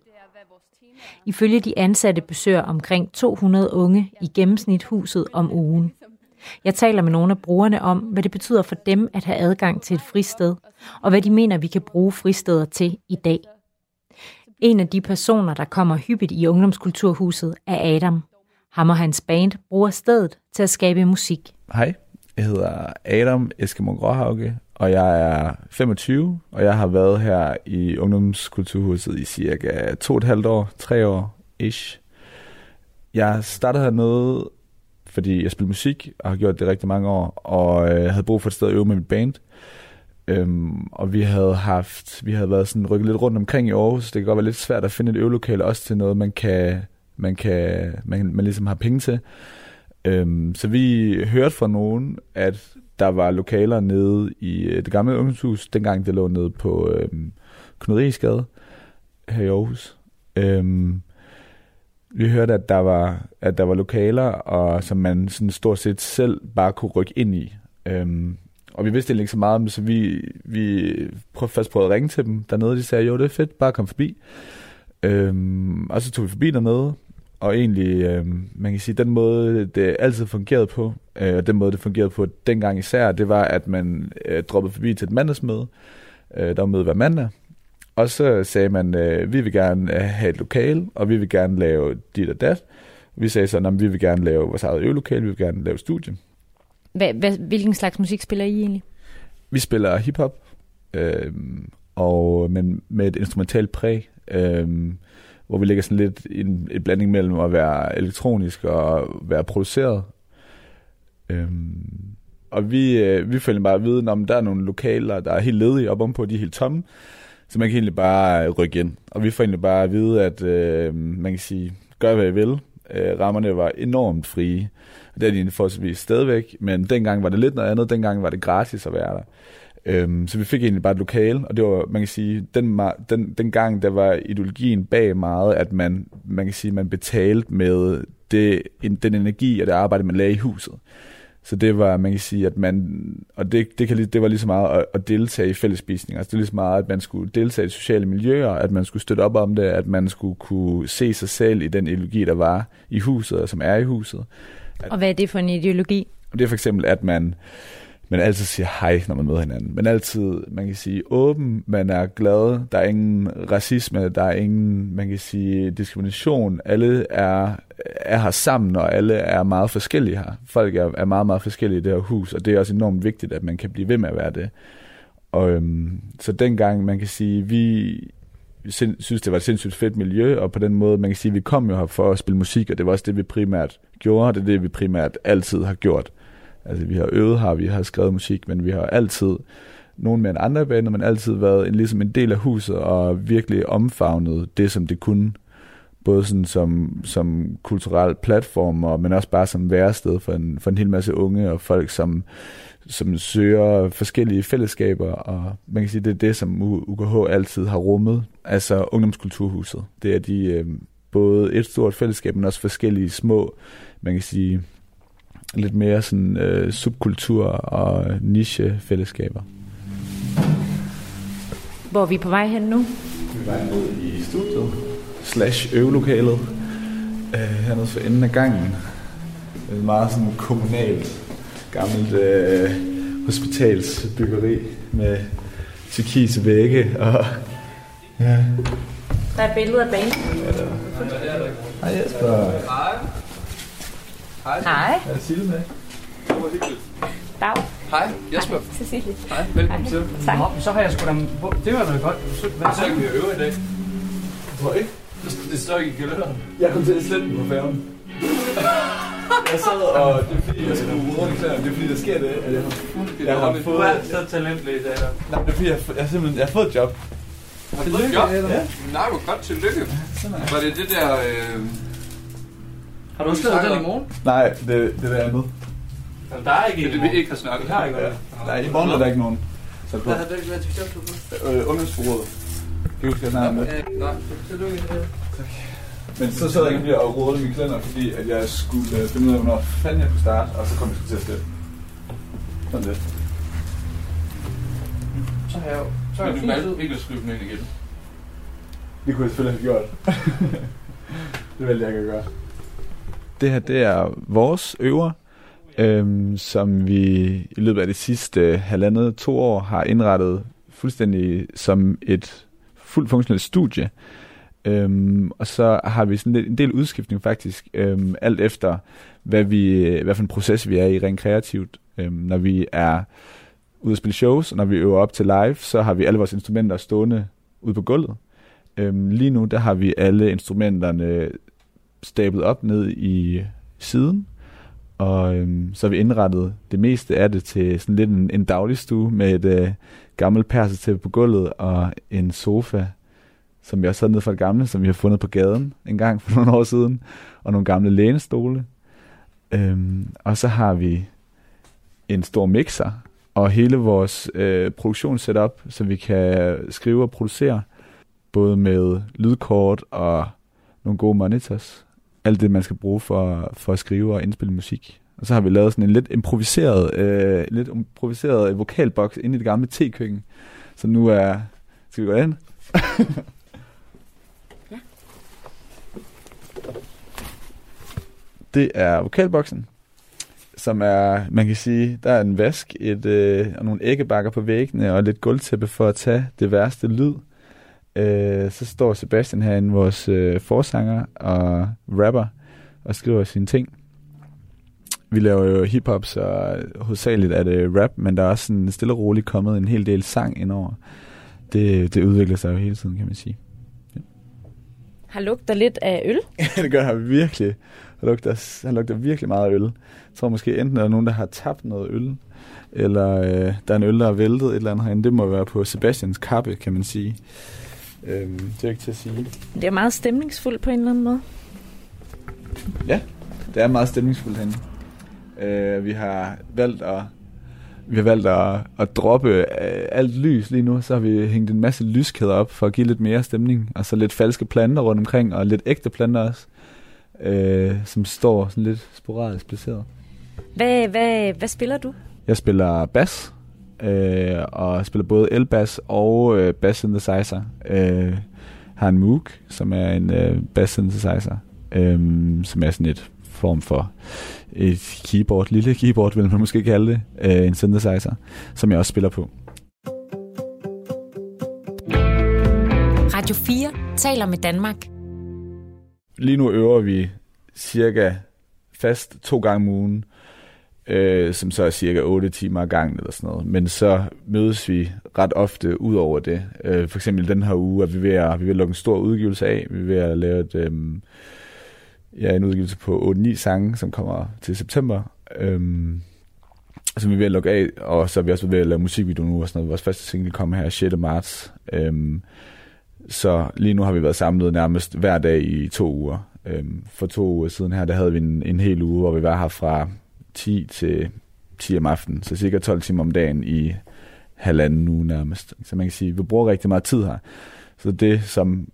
Speaker 2: Ifølge de ansatte besøger omkring 200 unge i gennemsnit huset om ugen. Jeg taler med nogle af brugerne om, hvad det betyder for dem at have adgang til et fristed, og hvad de mener, vi kan bruge fristeder til i dag. En af de personer, der kommer hyppigt i Ungdomskulturhuset, er Adam. Ham og hans band bruger stedet til at skabe musik.
Speaker 7: Hej, jeg hedder Adam Eskimo Gråhauke, og jeg er 25, og jeg har været her i Ungdomskulturhuset i cirka to og et halvt år, tre år ish. Jeg startede hernede, fordi jeg spiller musik, og har gjort det rigtig mange år, og øh, havde brug for et sted at øve med mit band. Øhm, og vi havde haft, vi havde været sådan rykket lidt rundt omkring i Aarhus. Det kan godt være lidt svært at finde et øvelokale også til noget, man kan, man kan, man, man ligesom har penge til. Øhm, så vi hørte fra nogen, at der var lokaler nede i øh, det gamle ungdomshus, dengang det lå nede på øhm, Knuderigsgade her i Aarhus. Øhm, vi hørte, at der var, at der var lokaler, og som man sådan stort set selv bare kunne rykke ind i. Øhm, og vi vidste ikke så meget om det, så vi, vi prøvede, først prøvede at ringe til dem dernede, og de sagde, jo, det er fedt, bare kom forbi. Øhm, og så tog vi forbi dernede, og egentlig, øhm, man kan sige, den måde, det altid fungerede på, øh, og den måde, det fungerede på dengang især, det var, at man øh, droppede forbi til et mandagsmøde. Øh, der var møde hver mandag. Og så sagde man, øh, vi vil gerne øh, have et lokal, og vi vil gerne lave dit og dat. Vi sagde så, at vi vil gerne lave vores eget øvelokale, vi vil gerne lave studie.
Speaker 2: Hvad, hvad, hvilken slags musik spiller I egentlig?
Speaker 7: Vi spiller hiphop, øh, og, men med et instrumentalt præg. Øh, hvor vi lægger sådan lidt en, en blanding mellem at være elektronisk og være produceret. Øhm, og vi, øh, vi følger bare at vide, om der er nogle lokaler, der er helt ledige op om på, de er helt tomme. Så man kan egentlig bare øh, rykke ind. Og vi får egentlig bare at vide, at øh, man kan sige, gør hvad I vil. Øh, rammerne var enormt frie. Det er de forholdsvis stadigvæk, men dengang var det lidt noget andet. Dengang var det gratis at være der. Øhm, så vi fik egentlig bare et lokale, og det var, man kan sige, den, den, den gang, der var ideologien bag meget, at man, man kan sige, man betalte med det, den energi og det arbejde, man lagde i huset. Så det var, man kan sige, at man, og det, det, kan, det var lige så meget at, at deltage i fællesspisning. Altså det er lige så meget, at man skulle deltage i sociale miljøer, at man skulle støtte op om det, at man skulle kunne se sig selv i den ideologi, der var i huset, og som er i huset.
Speaker 2: At, og hvad er det for en ideologi?
Speaker 7: Det er for eksempel, at man, man altid siger hej, når man møder hinanden. Men altid, man kan sige, åben, man er glad, der er ingen racisme, der er ingen, man kan sige, diskrimination. Alle er, er her sammen, og alle er meget forskellige her. Folk er, er meget, meget forskellige i det her hus, og det er også enormt vigtigt, at man kan blive ved med at være det. Og, øhm, så dengang, man kan sige, vi synes, det var et sindssygt fedt miljø, og på den måde, man kan sige, vi kom jo her for at spille musik, og det var også det, vi primært gjorde, det er det, vi primært altid har gjort. Altså, vi har øvet her, vi har skrevet musik, men vi har altid, nogen med en andre baner, men altid været en, ligesom en del af huset og virkelig omfavnet det, som det kunne. Både sådan som, som kulturel platform, og, men også bare som værested for en, for en hel masse unge og folk, som, som søger forskellige fællesskaber, og man kan sige, det er det, som UKH altid har rummet, altså ungdomskulturhuset. Det er de øh, både et stort fællesskab, men også forskellige små, man kan sige, lidt mere sådan øh, subkultur og niche-fællesskaber.
Speaker 2: Hvor er vi på vej hen nu?
Speaker 7: Vi er vej ud i studiet, slash øvelokalet, øh, hernede for enden af gangen. Det er meget sådan kommunalt, gammelt øh, hospitalsbyggeri med turkise vægge og
Speaker 2: ja. Der er et billede af banen. Ja, der.
Speaker 7: Hej Jesper.
Speaker 8: Hej.
Speaker 2: Hej. Hej.
Speaker 7: Er det Sille med? Det
Speaker 8: var hyggeligt.
Speaker 2: Dag.
Speaker 8: Hej, Jesper.
Speaker 2: Hej, Cecilie.
Speaker 8: Hej, velkommen Hej. til.
Speaker 2: Tak. Nå,
Speaker 8: så har jeg sgu da... Det var noget godt. Så, hvad så kan vi øve i dag? Hvor ikke? Det står ikke i kalenderen.
Speaker 7: Jeg kom til at slette den på færgen. jeg sad og... Det er fordi, jeg skal bruge rundt i klæderne. Det er fordi, der sker det, at jeg har,
Speaker 8: jeg har fået... Du er så talentlig i dag.
Speaker 7: Nej, det er fordi, jeg, jeg, simpelthen, jeg har fået et job.
Speaker 8: Har du fået et job? Ja. Nej, hvor godt. Tillykke. Var det det der... Øh,
Speaker 9: har du også skrevet den i morgen?
Speaker 7: Nej, det, det er det andet.
Speaker 8: Altså, der er ikke en
Speaker 6: Det vi ikke har snakket.
Speaker 8: Vi har ikke noget.
Speaker 7: Nej, i morgen er der ikke nogen. Så på.
Speaker 8: Hvad har det været til du på?
Speaker 7: Øh, ungdomsforrådet. Kan du huske, jeg snakker om det?
Speaker 8: Nej, tillykke.
Speaker 7: Men så sad jeg egentlig og rodede min klænder, fordi at jeg skulle øh, finde ud af, hvornår fanden jeg kunne starte, og så kom jeg til at stille. Sådan det.
Speaker 8: Så har jeg jo... Så har
Speaker 6: Men du valgte ikke at skrive den ind igen.
Speaker 7: Det kunne jeg selvfølgelig have gjort. [laughs] det valgte jeg ikke at gøre. Det her, det er vores øver, øhm, som vi i løbet af de sidste halvandet to år har indrettet fuldstændig som et fuldt funktionelt studie. Øhm, og så har vi sådan en del udskiftning faktisk, øhm, alt efter hvad, vi, hvad for en proces vi er i rent kreativt. Øhm, når vi er ude at spille shows, og når vi øver op til live, så har vi alle vores instrumenter stående ude på gulvet. Øhm, lige nu, der har vi alle instrumenterne stablet op ned i siden, og øhm, så har vi indrettet det meste af det til sådan lidt en, en dagligstue med et øh, gammelt persetæppe på gulvet og en sofa, som vi også havde nede fra det gamle, som vi har fundet på gaden en gang for [laughs] nogle år siden, og nogle gamle lænestole. Øhm, og så har vi en stor mixer, og hele vores øh, produktionssetup, så vi kan skrive og producere, både med lydkort og nogle gode monitors. Alt det, man skal bruge for, for at skrive og indspille musik. Og så har vi lavet sådan en lidt improviseret, øh, lidt improviseret vokalboks inde i det gamle tekøkken. Så nu er... Skal vi gå ind? [laughs] det er vokalboksen, som er, man kan sige, der er en vask, et, øh, og nogle æggebakker på væggene, og lidt gulvtæppe for at tage det værste lyd. Øh, så står Sebastian herinde, vores øh, forsanger og rapper, og skriver sine ting. Vi laver jo hiphop, så hovedsageligt er det rap, men der er også sådan stille og roligt kommet en hel del sang indover. Det, det udvikler sig jo hele tiden, kan man sige.
Speaker 2: Har lugter lidt af øl. [laughs]
Speaker 7: det gør han virkelig. Han lugter, han lugter virkelig meget af øl. Jeg tror måske enten er der nogen, der har tabt noget øl, eller øh, der er en øl, der er væltet et eller andet herinde. Det må være på Sebastians kappe, kan man sige. Øhm, det er ikke til at sige.
Speaker 2: Det er meget stemningsfuldt på en eller anden måde.
Speaker 7: Ja, det er meget stemningsfuldt herinde. Øh, vi har valgt at vi har valgt at, at droppe øh, alt lys lige nu, så har vi hængt en masse lyskæder op for at give lidt mere stemning, og så lidt falske planter rundt omkring, og lidt ægte planter også, øh, som står sådan lidt sporadisk placeret.
Speaker 2: Hvad, hvad, hvad spiller du?
Speaker 7: Jeg spiller bass, øh, og spiller både elbass og øh, bass synthesizer. Øh, har en Moog, som er en øh, bass synthesizer, øh, som er sådan et form for et keyboard, lille keyboard vil man måske kalde det, øh, en synthesizer, som jeg også spiller på.
Speaker 1: Radio 4 taler med Danmark.
Speaker 7: Lige nu øver vi cirka fast to gange om ugen, øh, som så er cirka 8 timer gang gangen eller sådan noget. Men så mødes vi ret ofte ud over det. Øh, for eksempel den her uge er vi ved at, vi ved at lukke en stor udgivelse af. Vi er ved at lave et, øh, ja, en udgivelse på 8-9 sange, som kommer til september. Øh, som vi er ved at lukke af, og så er vi også ved at lave musikvideo nu, og sådan noget. Vores første single kommer her 6. marts. Øhm, så lige nu har vi været samlet nærmest hver dag i to uger. Øhm, for to uger siden her, der havde vi en, en hel uge, hvor vi var her fra 10 til 10 om aftenen, så cirka 12 timer om dagen i halvanden uge nærmest. Så man kan sige, at vi bruger rigtig meget tid her. Så det, som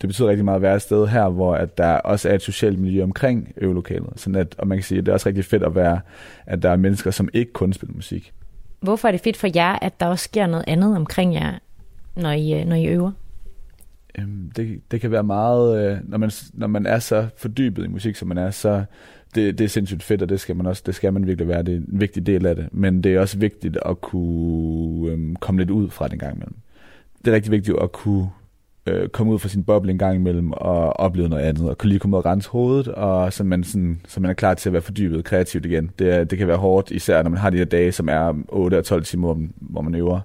Speaker 7: det betyder rigtig meget at være et sted her, hvor at der også er et socialt miljø omkring øvelokalet. Sådan at, og man kan sige, at det er også rigtig fedt at være, at der er mennesker, som ikke kun spiller musik.
Speaker 2: Hvorfor er det fedt for jer, at der også sker noget andet omkring jer, når I, når I øver?
Speaker 7: Øhm, det, det kan være meget, øh, når, man, når man er så fordybet i musik, som man er, så det, det er sindssygt fedt, og det skal man også, det skal man virkelig være. Det er en vigtig del af det. Men det er også vigtigt at kunne øhm, komme lidt ud fra det en gang imellem. Det er rigtig vigtigt at kunne øh, komme ud fra sin boble en gang imellem og opleve noget andet, og kunne lige komme ud og rense hovedet, og så man, sådan, så man er klar til at være fordybet kreativt igen. Det, det kan være hårdt, især når man har de her dage, som er 8 og 12 timer, hvor man øver,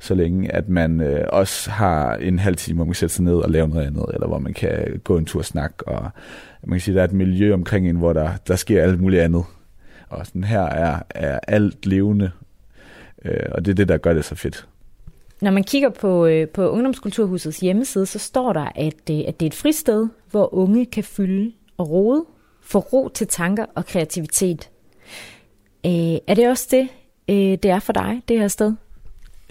Speaker 7: så længe at man øh, også har en halv time, hvor man kan sætte sig ned og lave noget andet, eller hvor man kan gå en tur og snakke, og man kan sige, at der er et miljø omkring en, hvor der, der sker alt muligt andet. Og sådan her er, er alt levende, øh, og det er det, der gør det så fedt.
Speaker 2: Når man kigger på, øh, på Ungdomskulturhusets hjemmeside, så står der, at, øh, at det er et fristed, hvor unge kan fylde og rode, få ro til tanker og kreativitet. Øh, er det også det, øh, det er for dig, det her sted?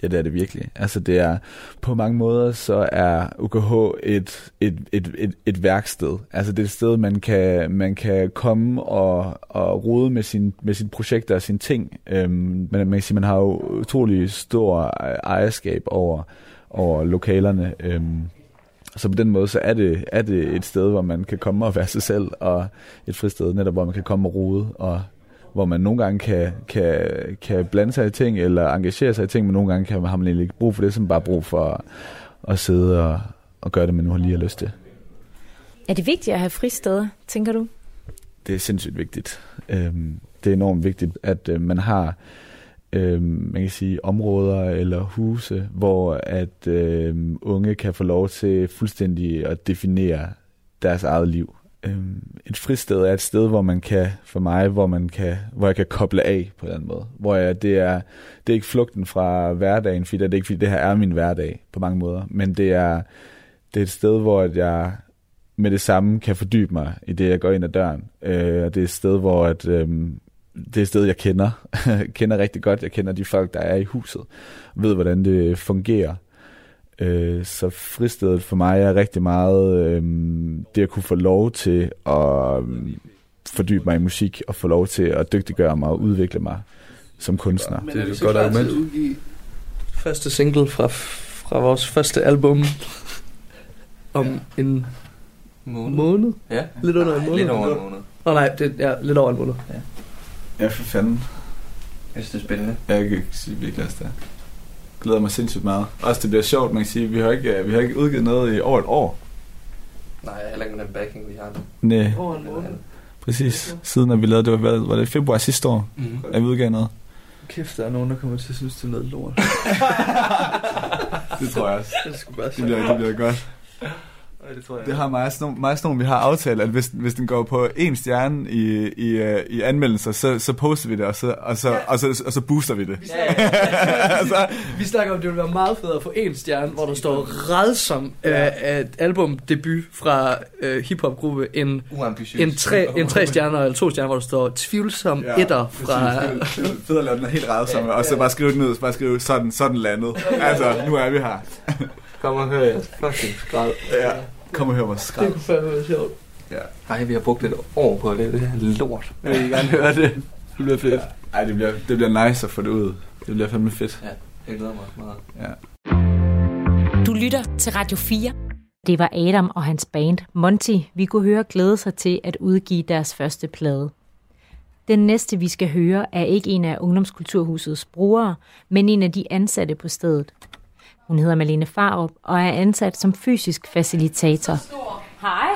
Speaker 7: Ja, det er det virkelig. Altså det er, på mange måder, så er UKH et, et, et, et, et værksted. Altså det er et sted, man kan, man kan komme og, og rode med, sin, med sine projekter og sine ting. Øhm, man, man kan sige, man har jo utrolig stor øh, ejerskab over, over lokalerne. Øhm, så på den måde, så er det, er det et sted, hvor man kan komme og være sig selv, og et fristed netop, hvor man kan komme og rode og hvor man nogle gange kan, kan, kan blande sig i ting, eller engagere sig i ting, men nogle gange kan, har man egentlig ikke brug for det, som bare brug for at sidde og, og gøre det, man nu har lige har lyst til.
Speaker 2: Er det vigtigt at have fristeder, tænker du?
Speaker 7: Det er sindssygt vigtigt. Øhm, det er enormt vigtigt, at øh, man har øh, man kan sige, områder eller huse, hvor at øh, unge kan få lov til fuldstændig at definere deres eget liv. Øhm, et fristed er et sted, hvor man kan, for mig, hvor man kan, hvor jeg kan koble af på den måde. Hvor jeg, det, er, det er ikke flugten fra hverdagen, fordi det er ikke fordi det her er min hverdag på mange måder, men det er, det er et sted, hvor jeg med det samme kan fordybe mig i det, jeg går ind ad døren. Øh, og det er et sted, hvor at, øh, det er et sted, jeg kender. [laughs] kender rigtig godt. Jeg kender de folk, der er i huset. Ved, hvordan det fungerer. Øh, så fristedet for mig er rigtig meget øh, det at kunne få lov til at øh, fordybe mig i musik, og få lov til at dygtiggøre mig og udvikle mig som kunstner.
Speaker 9: Men det er et godt argument. første single fra, fra vores første album om ja. en måned. måned?
Speaker 10: Ja.
Speaker 9: Lidt under en måned?
Speaker 10: Lidt over en måned.
Speaker 9: Åh oh, nej, det er ja, lidt over en måned.
Speaker 10: Ja.
Speaker 7: Ja, for fanden.
Speaker 10: Jeg synes, det er spændende.
Speaker 7: Jeg kan sige virkelig også det glæder mig sindssygt meget. Også det bliver sjovt, man kan sige, vi har ikke, vi har ikke udgivet noget i over et år.
Speaker 10: Nej, heller ikke med den backing, vi har nu.
Speaker 7: Nej. Præcis. Siden at vi lavede, det var, var det februar sidste år, mm. at vi udgav noget.
Speaker 9: Kæft, der er nogen, der kommer til at synes, det er noget lort. [laughs]
Speaker 7: det tror jeg også.
Speaker 9: Det, bare
Speaker 7: det, bliver, det bliver godt.
Speaker 9: Ja, det, tror jeg.
Speaker 7: det har mig sådan vi har aftalt, at hvis, hvis den går på en stjerne i, i, øh, i anmeldelser, så, så poster vi det, og så, og så, ja. og så, og så booster vi det.
Speaker 9: Vi snakker, [laughs] altså, [laughs] vi snakker om, at det ville være meget federe at få en stjerne, hvor der står redsom ja. uh, albumdebut fra uh, hiphopgruppe, en, en, tre, en tre stjerner eller to stjerner, hvor der står tvivlsom ja, etter fra...
Speaker 7: Fedt at lave den helt redsom, ja, og så bare skrive den ned, bare skrive sådan, sådan landet. Altså, nu er vi her.
Speaker 10: Kom og hør jeres fucking skrald.
Speaker 7: Ja. Kom og hør vores skrald.
Speaker 9: Det kunne fandme være sjovt.
Speaker 10: Ja. Ej, vi har brugt et år på lave det her lort. Jeg vil gerne høre det. Det bliver fedt.
Speaker 7: Ja. Ej, det bliver, det bliver nice at få det ud. Det bliver fandme fedt.
Speaker 10: Ja, jeg glæder mig meget.
Speaker 7: Ja.
Speaker 1: Du lytter til Radio 4.
Speaker 2: Det var Adam og hans band Monty, vi kunne høre glæde sig til at udgive deres første plade. Den næste, vi skal høre, er ikke en af Ungdomskulturhusets brugere, men en af de ansatte på stedet. Hun hedder Malene Farup og er ansat som fysisk facilitator.
Speaker 11: Hej,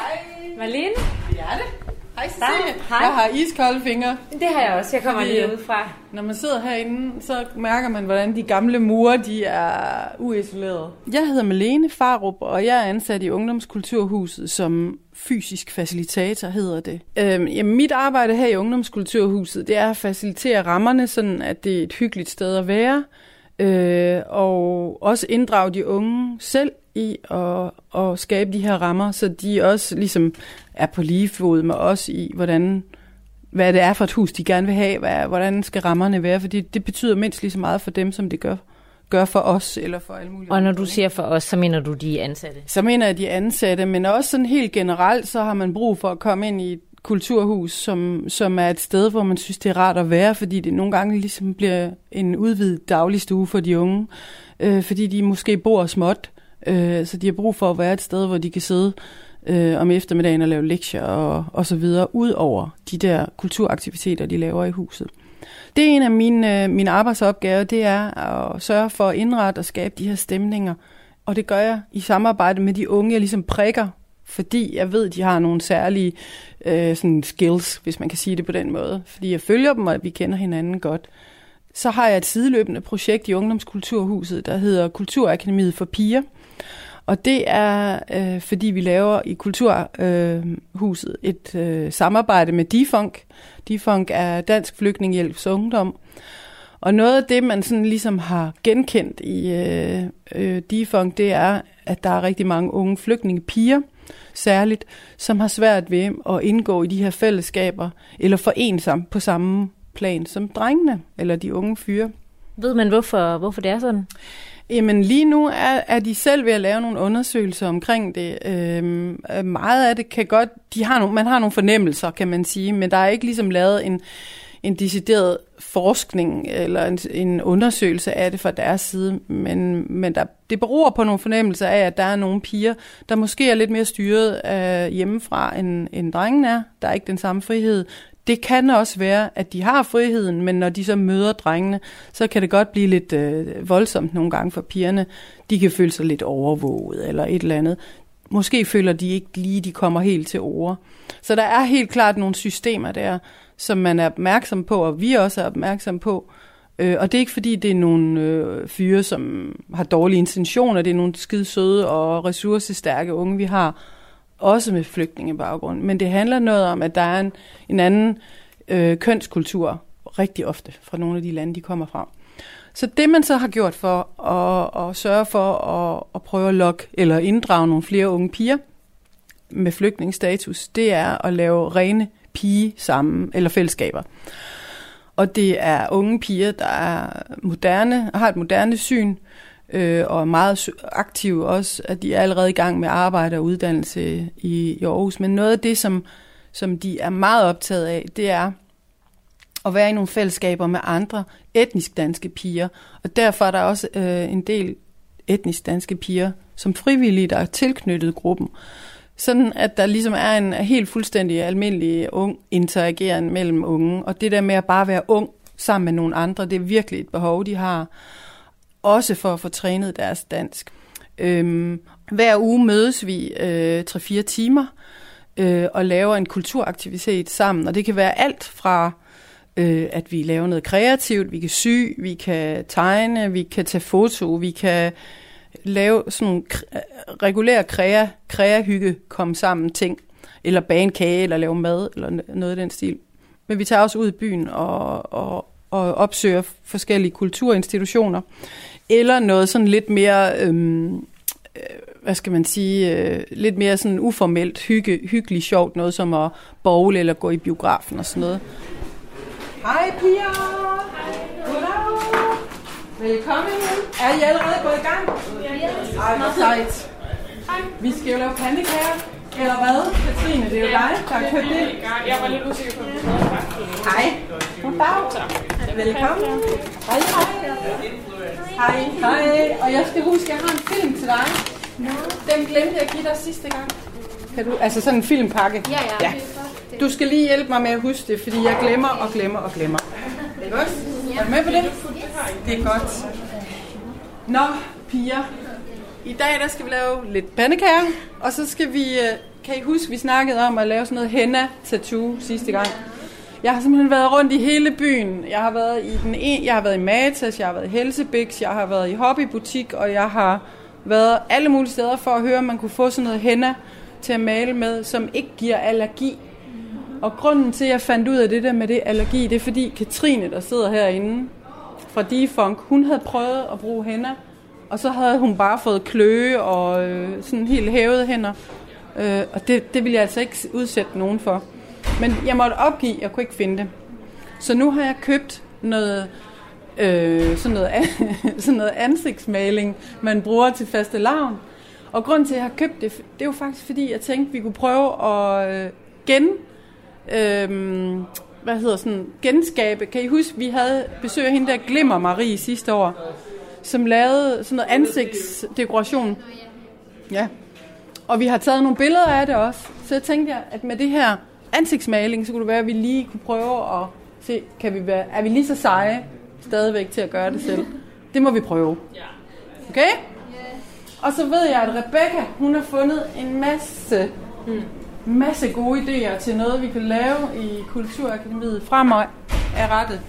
Speaker 11: Malene.
Speaker 12: Det er det. Hej Cecilie. Hej. Jeg har iskolde fingre.
Speaker 11: Det har jeg også. Jeg kommer lige ud fra.
Speaker 12: Når man sidder herinde, så mærker man, hvordan de gamle mure de er uisolerede. Jeg hedder Malene Farup, og jeg er ansat i Ungdomskulturhuset som fysisk facilitator, hedder det. Øhm, jamen, mit arbejde her i Ungdomskulturhuset, det er at facilitere rammerne, sådan at det er et hyggeligt sted at være øh, og også inddrage de unge selv i at, at skabe de her rammer, så de også ligesom er på lige fod med os i, hvordan, hvad det er for et hus, de gerne vil have, hvad, hvordan skal rammerne være, fordi det betyder mindst lige så meget for dem, som det gør gør for os, eller for alle mulige
Speaker 2: Og når du siger for os, så mener du de ansatte?
Speaker 12: Så mener jeg de ansatte, men også sådan helt generelt, så har man brug for at komme ind i kulturhus, som, som er et sted, hvor man synes, det er rart at være, fordi det nogle gange ligesom bliver en udvidet dagligstue for de unge, øh, fordi de måske bor småt, øh, så de har brug for at være et sted, hvor de kan sidde øh, om eftermiddagen og lave lektier og, og så videre, ud over de der kulturaktiviteter, de laver i huset. Det er en af mine, øh, mine arbejdsopgaver, det er at sørge for at indrette og skabe de her stemninger, og det gør jeg i samarbejde med de unge, jeg ligesom prikker fordi jeg ved, de har nogle særlige øh, sådan skills, hvis man kan sige det på den måde. Fordi jeg følger dem, og vi kender hinanden godt. Så har jeg et sideløbende projekt i Ungdomskulturhuset, der hedder Kulturakademiet for Piger. Og det er, øh, fordi vi laver i Kulturhuset øh, et øh, samarbejde med DIFUNK. DIFUNK er Dansk Flygtninghjælps Ungdom. Og noget af det, man sådan ligesom har genkendt i øh, øh, DIFUNK, det er, at der er rigtig mange unge flygtningepiger, særligt, som har svært ved at indgå i de her fællesskaber, eller forene sig på samme plan som drengene, eller de unge fyre.
Speaker 2: Ved man, hvorfor, hvorfor det er sådan?
Speaker 12: Jamen lige nu er, er de selv ved at lave nogle undersøgelser omkring det. Øhm, meget af det kan godt, de har nogle, man har nogle fornemmelser, kan man sige, men der er ikke ligesom lavet en, en decideret forskning eller en, en undersøgelse af det fra deres side, men, men der, det beror på nogle fornemmelser af, at der er nogle piger, der måske er lidt mere styret øh, hjemmefra, end, end drengen er. Der er ikke den samme frihed. Det kan også være, at de har friheden, men når de så møder drengene, så kan det godt blive lidt øh, voldsomt nogle gange for pigerne. De kan føle sig lidt overvåget eller et eller andet. Måske føler de ikke lige, de kommer helt til ord. Så der er helt klart nogle systemer der, som man er opmærksom på, og vi også er opmærksom på. Øh, og det er ikke fordi, det er nogle øh, fyre, som har dårlige intentioner. Det er nogle skide søde og ressourcestærke unge, vi har. Også med flygtningebaggrund. Men det handler noget om, at der er en, en anden øh, kønskultur rigtig ofte fra nogle af de lande, de kommer fra. Så det man så har gjort for at, at sørge for at, at prøve at lokke eller inddrage nogle flere unge piger med flygtningsstatus, det er at lave rene pige sammen, eller fællesskaber. Og det er unge piger, der er moderne, har et moderne syn, øh, og er meget aktive også, at de er allerede i gang med arbejde og uddannelse i, i Aarhus. Men noget af det, som, som de er meget optaget af, det er at være i nogle fællesskaber med andre etnisk danske piger. Og derfor er der også øh, en del etnisk danske piger, som frivillige, der er tilknyttet gruppen. Sådan at der ligesom er en helt fuldstændig almindelig ung interageren mellem unge. Og det der med at bare være ung sammen med nogle andre, det er virkelig et behov, de har. Også for at få trænet deres dansk. Øhm, hver uge mødes vi øh, 3-4 timer øh, og laver en kulturaktivitet sammen. Og det kan være alt fra øh, at vi laver noget kreativt, vi kan sy, vi kan tegne, vi kan tage foto, vi kan lave sådan nogle regulære krea, krea-hygge komme sammen ting, eller bage en kage, eller lave mad, eller noget i den stil. Men vi tager også ud i byen og, og, og opsøger forskellige kulturinstitutioner, eller noget sådan lidt mere, øhm, øh, hvad skal man sige, øh, lidt mere sådan uformelt, hygge, hyggeligt sjovt, noget som at bowl eller gå i biografen og sådan noget. Hej Pia! Goddag! Velkommen. Er I allerede gået i gang? Ja. Ej, hvor sejt. Vi skal jo lave pandekager. Eller hvad? Katrine, det er jo dig, der har købt det.
Speaker 13: Jeg var lidt usikker på, at
Speaker 12: Hej. Goddag. Velkommen. Hej, hej. Hej. Hej. Og jeg skal huske, at jeg har en film til dig. Den glemte jeg at give dig sidste gang. Kan du, altså sådan en filmpakke?
Speaker 3: Ja, ja.
Speaker 12: ja. Du skal lige hjælpe mig med at huske det, fordi jeg glemmer og glemmer og glemmer. Det er godt. Er du med på det? Det er godt. Nå, piger. I dag der skal vi lave lidt pandekager, og så skal vi, øh, kan I huske, vi snakkede om at lave sådan noget henna-tattoo sidste gang. Jeg har simpelthen været rundt i hele byen. Jeg har været i den en, jeg har været i Matas, jeg har været i Helsebix, jeg har været i hobbybutik, og jeg har været alle mulige steder for at høre, om man kunne få sådan noget henna til at male med, som ikke giver allergi. Og grunden til, at jeg fandt ud af det der med det allergi, det er fordi Katrine, der sidder herinde fra Defunk, hun havde prøvet at bruge hænder, og så havde hun bare fået kløe og øh, sådan helt hævede hænder. Øh, og det, det ville jeg altså ikke udsætte nogen for. Men jeg måtte opgive, jeg kunne ikke finde det. Så nu har jeg købt noget, øh, sådan, noget [laughs] sådan noget ansigtsmaling, man bruger til faste lavn. Og grunden til, at jeg har købt det, det er jo faktisk fordi, jeg tænkte, at vi kunne prøve at øh, gen øhm, hvad hedder sådan, genskabe. Kan I huske, vi havde besøg af hende der Glimmer Marie sidste år, som lavede sådan noget ansigtsdekoration. Ja. Og vi har taget nogle billeder af det også. Så jeg tænkte, at med det her ansigtsmaling, så kunne det være, at vi lige kunne prøve at se, kan vi være, er vi lige så seje stadigvæk til at gøre det selv? Det må vi prøve. Okay? Og så ved jeg, at Rebecca, hun har fundet en masse mm masse gode idéer til noget, vi kan lave i Kulturakademiet fremad er rettet.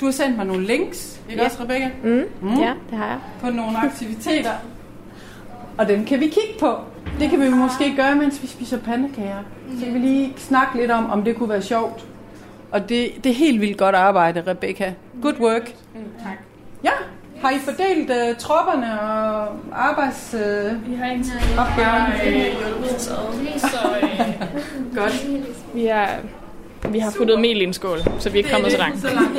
Speaker 12: Du har sendt mig nogle links, ikke ja. også, Rebecca?
Speaker 3: Mm. Mm. Ja, det har jeg.
Speaker 12: På nogle aktiviteter. Og dem kan vi kigge på. Det kan vi måske gøre, mens vi spiser pandekager. Så kan vi lige snakke lidt om, om det kunne være sjovt. Og det, det er helt vildt godt arbejde, Rebecca. Good work.
Speaker 3: Mm, tak.
Speaker 12: Ja, har I fordelt uh, tropperne og arbejds... Uh,
Speaker 13: vi har ikke opgaverne øh, hjulpet så uh,
Speaker 12: Godt.
Speaker 13: Vi er Vi har puttet mel i en skål, så vi er ikke kommet så langt.
Speaker 12: Så langt.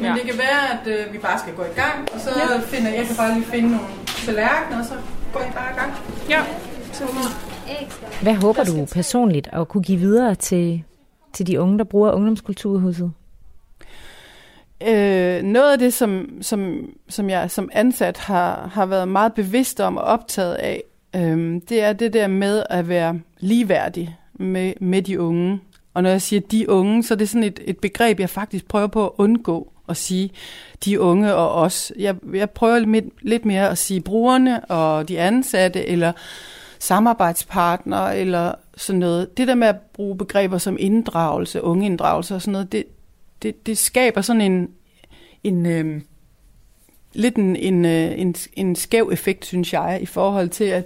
Speaker 12: Men
Speaker 13: Ja.
Speaker 12: det kan være, at øh, vi bare skal gå i gang, og så
Speaker 13: Ja.
Speaker 12: finder jeg kan bare lige finde nogle tallerkener, og så går I bare i gang.
Speaker 13: Ja.
Speaker 2: Hvad håber du personligt at kunne give videre til, til de unge, der bruger ungdomskulturhuset?
Speaker 12: Øh, noget af det, som, som, som jeg som ansat har, har været meget bevidst om og optaget af, øh, det er det der med at være ligeværdig med, med de unge. Og når jeg siger de unge, så er det sådan et, et begreb, jeg faktisk prøver på at undgå at sige de unge og os. Jeg, jeg prøver lidt, lidt mere at sige brugerne og de ansatte, eller samarbejdspartnere, eller sådan noget. Det der med at bruge begreber som inddragelse, ungeinddragelse og sådan noget, det, det, det skaber sådan en, en øh, lidt en, en, øh, en, en skæv effekt, synes jeg, i forhold til, at,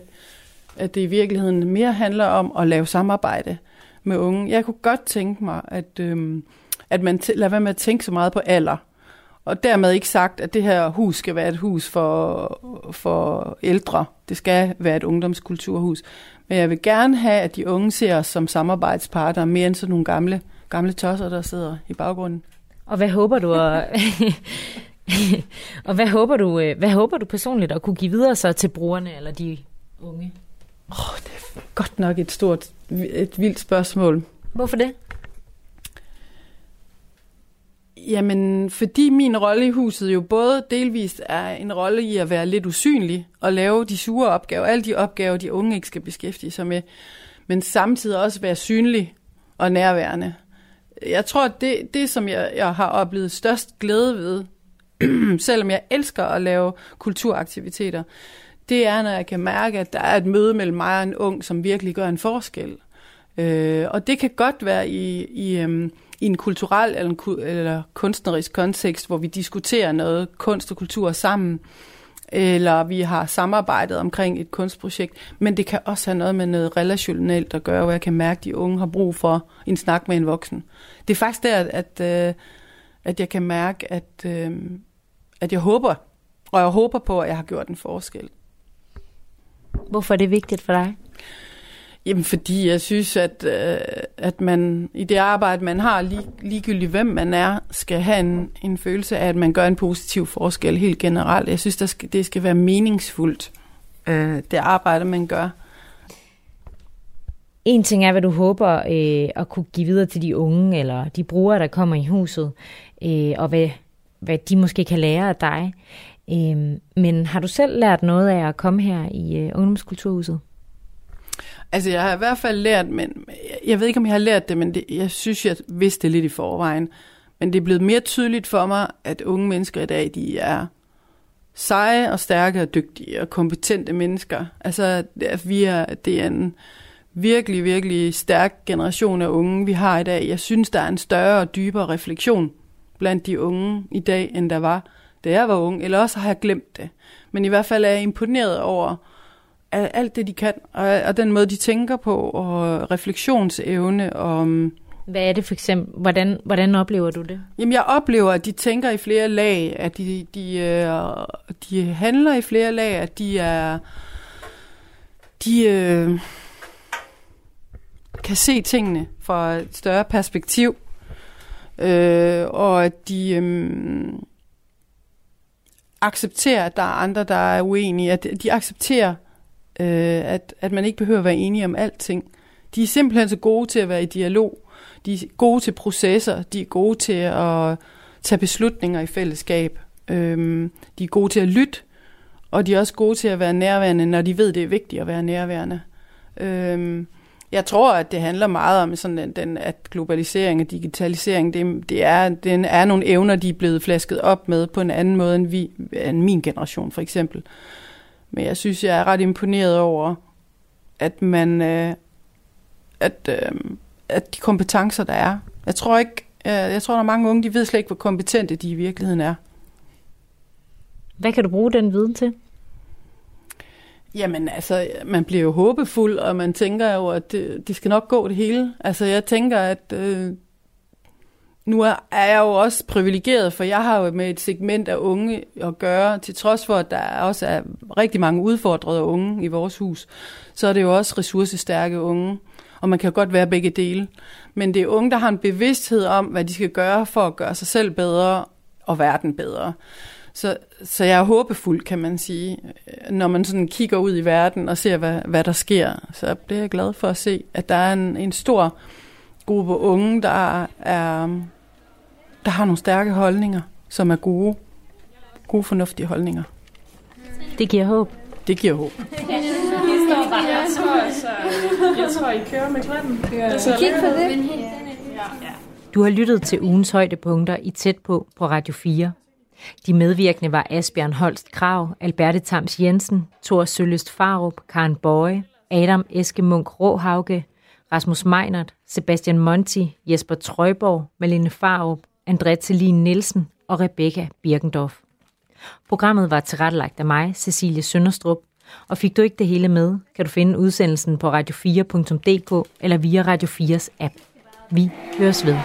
Speaker 12: at det i virkeligheden mere handler om at lave samarbejde med unge. Jeg kunne godt tænke mig, at, øh, at man t- lader være med at tænke så meget på alder. Og dermed ikke sagt, at det her hus skal være et hus for, for ældre. Det skal være et ungdomskulturhus. Men jeg vil gerne have, at de unge ser os som samarbejdspartnere, mere end sådan nogle gamle, gamle tosser, der sidder i baggrunden.
Speaker 2: Og hvad håber du at, [laughs] og hvad håber du, øh, hvad håber du personligt at kunne give videre så til brugerne eller de unge?
Speaker 12: Oh, det er godt nok et stort, et vildt spørgsmål.
Speaker 2: Hvorfor det?
Speaker 12: Jamen, fordi min rolle i huset jo både delvist er en rolle i at være lidt usynlig og lave de sure opgaver, alle de opgaver, de unge ikke skal beskæftige sig med, men samtidig også være synlig og nærværende. Jeg tror, at det, det som jeg, jeg har oplevet størst glæde ved, [clears throat] selvom jeg elsker at lave kulturaktiviteter, det er, når jeg kan mærke, at der er et møde mellem mig og en ung, som virkelig gør en forskel. Øh, og det kan godt være i, i, øhm, i en kulturel eller, en, ku- eller kunstnerisk kontekst, hvor vi diskuterer noget kunst og kultur sammen, eller vi har samarbejdet omkring et kunstprojekt, men det kan også have noget med noget relationelt at gøre, hvor jeg kan mærke, at de unge har brug for en snak med en voksen. Det er faktisk der, at, øh, at jeg kan mærke, at, øh, at jeg håber, og jeg håber på, at jeg har gjort en forskel.
Speaker 2: Hvorfor er det vigtigt for dig?
Speaker 12: Jamen, fordi jeg synes, at, øh, at man i det arbejde, man har, lig, ligegyldigt hvem man er, skal have en, en følelse af, at man gør en positiv forskel helt generelt. Jeg synes, der skal, det skal være meningsfuldt, øh, det arbejde, man gør.
Speaker 2: En ting er, hvad du håber øh, at kunne give videre til de unge eller de brugere, der kommer i huset, øh, og hvad, hvad de måske kan lære af dig. Øh, men har du selv lært noget af at komme her i øh, Ungdomskulturhuset?
Speaker 12: Altså, jeg har i hvert fald lært, men jeg- ved ikke, om jeg har lært det, men det, jeg synes, jeg vidste det lidt i forvejen. Men det er blevet mere tydeligt for mig, at unge mennesker i dag, de er seje og stærke og dygtige og kompetente mennesker. Altså, vi er, det er en virkelig, virkelig stærk generation af unge, vi har i dag. Jeg synes, der er en større og dybere refleksion blandt de unge i dag, end der var, da jeg var ung. Eller også har jeg glemt det. Men i hvert fald er jeg imponeret over alt det, de kan, og, og den måde, de tænker på, og refleksionsevne, og mm,
Speaker 2: Hvad er det for eksempel? Hvordan, hvordan oplever du det?
Speaker 12: Jamen, jeg oplever, at de tænker i flere lag, at de, de, øh, de handler i flere lag, at de er... De øh, kan se tingene fra et større perspektiv, øh, og at de øh, accepterer, at der er andre, der er uenige, at de accepterer, øh, at, at man ikke behøver at være enige om alting. De er simpelthen så gode til at være i dialog, de er gode til processer, de er gode til at tage beslutninger i fællesskab, øh, de er gode til at lytte, og de er også gode til at være nærværende, når de ved, det er vigtigt at være nærværende. Øh, jeg tror, at det handler meget om, sådan den, den, at globalisering og digitalisering, det, det er, den er nogle evner, de er blevet flasket op med på en anden måde end, vi, end min generation, for eksempel. Men jeg synes, jeg er ret imponeret over, at man... Øh, at, øh, at de kompetencer, der er. Jeg tror ikke, øh, jeg tror, der er mange unge, de ved slet ikke, hvor kompetente de i virkeligheden er.
Speaker 2: Hvad kan du bruge den viden til?
Speaker 12: Jamen altså, man bliver jo håbefuld, og man tænker jo, at det, det skal nok gå det hele. Altså jeg tænker, at øh, nu er jeg jo også privilegeret, for jeg har jo med et segment af unge at gøre, til trods for, at der også er rigtig mange udfordrede unge i vores hus, så er det jo også ressourcestærke unge, og man kan godt være begge dele. Men det er unge, der har en bevidsthed om, hvad de skal gøre for at gøre sig selv bedre og verden bedre. Så, så jeg er håbefuld, kan man sige, når man sådan kigger ud i verden og ser, hvad, hvad der sker. Så bliver jeg glad for at se, at der er en, en stor gruppe unge, der, er, der har nogle stærke holdninger, som er gode, gode fornuftige holdninger.
Speaker 2: Det giver håb.
Speaker 12: Det giver håb.
Speaker 13: Jeg tror, så, jeg tror, I kører med klatten.
Speaker 11: Kig på det.
Speaker 2: Du har lyttet til ugens højdepunkter i Tæt på på Radio 4. De medvirkende var Asbjørn Holst Krav, Alberte Tams Jensen, Thor Søløst Farup, Karen Bøje, Adam Eske Munk Råhauge, Rasmus Meinert, Sebastian Monti, Jesper Trøjborg, Malene Farup, André Thelin Nielsen og Rebecca Birkendorf. Programmet var tilrettelagt af mig, Cecilie Sønderstrup, og fik du ikke det hele med, kan du finde udsendelsen på radio4.dk eller via Radio 4's app. Vi høres ved.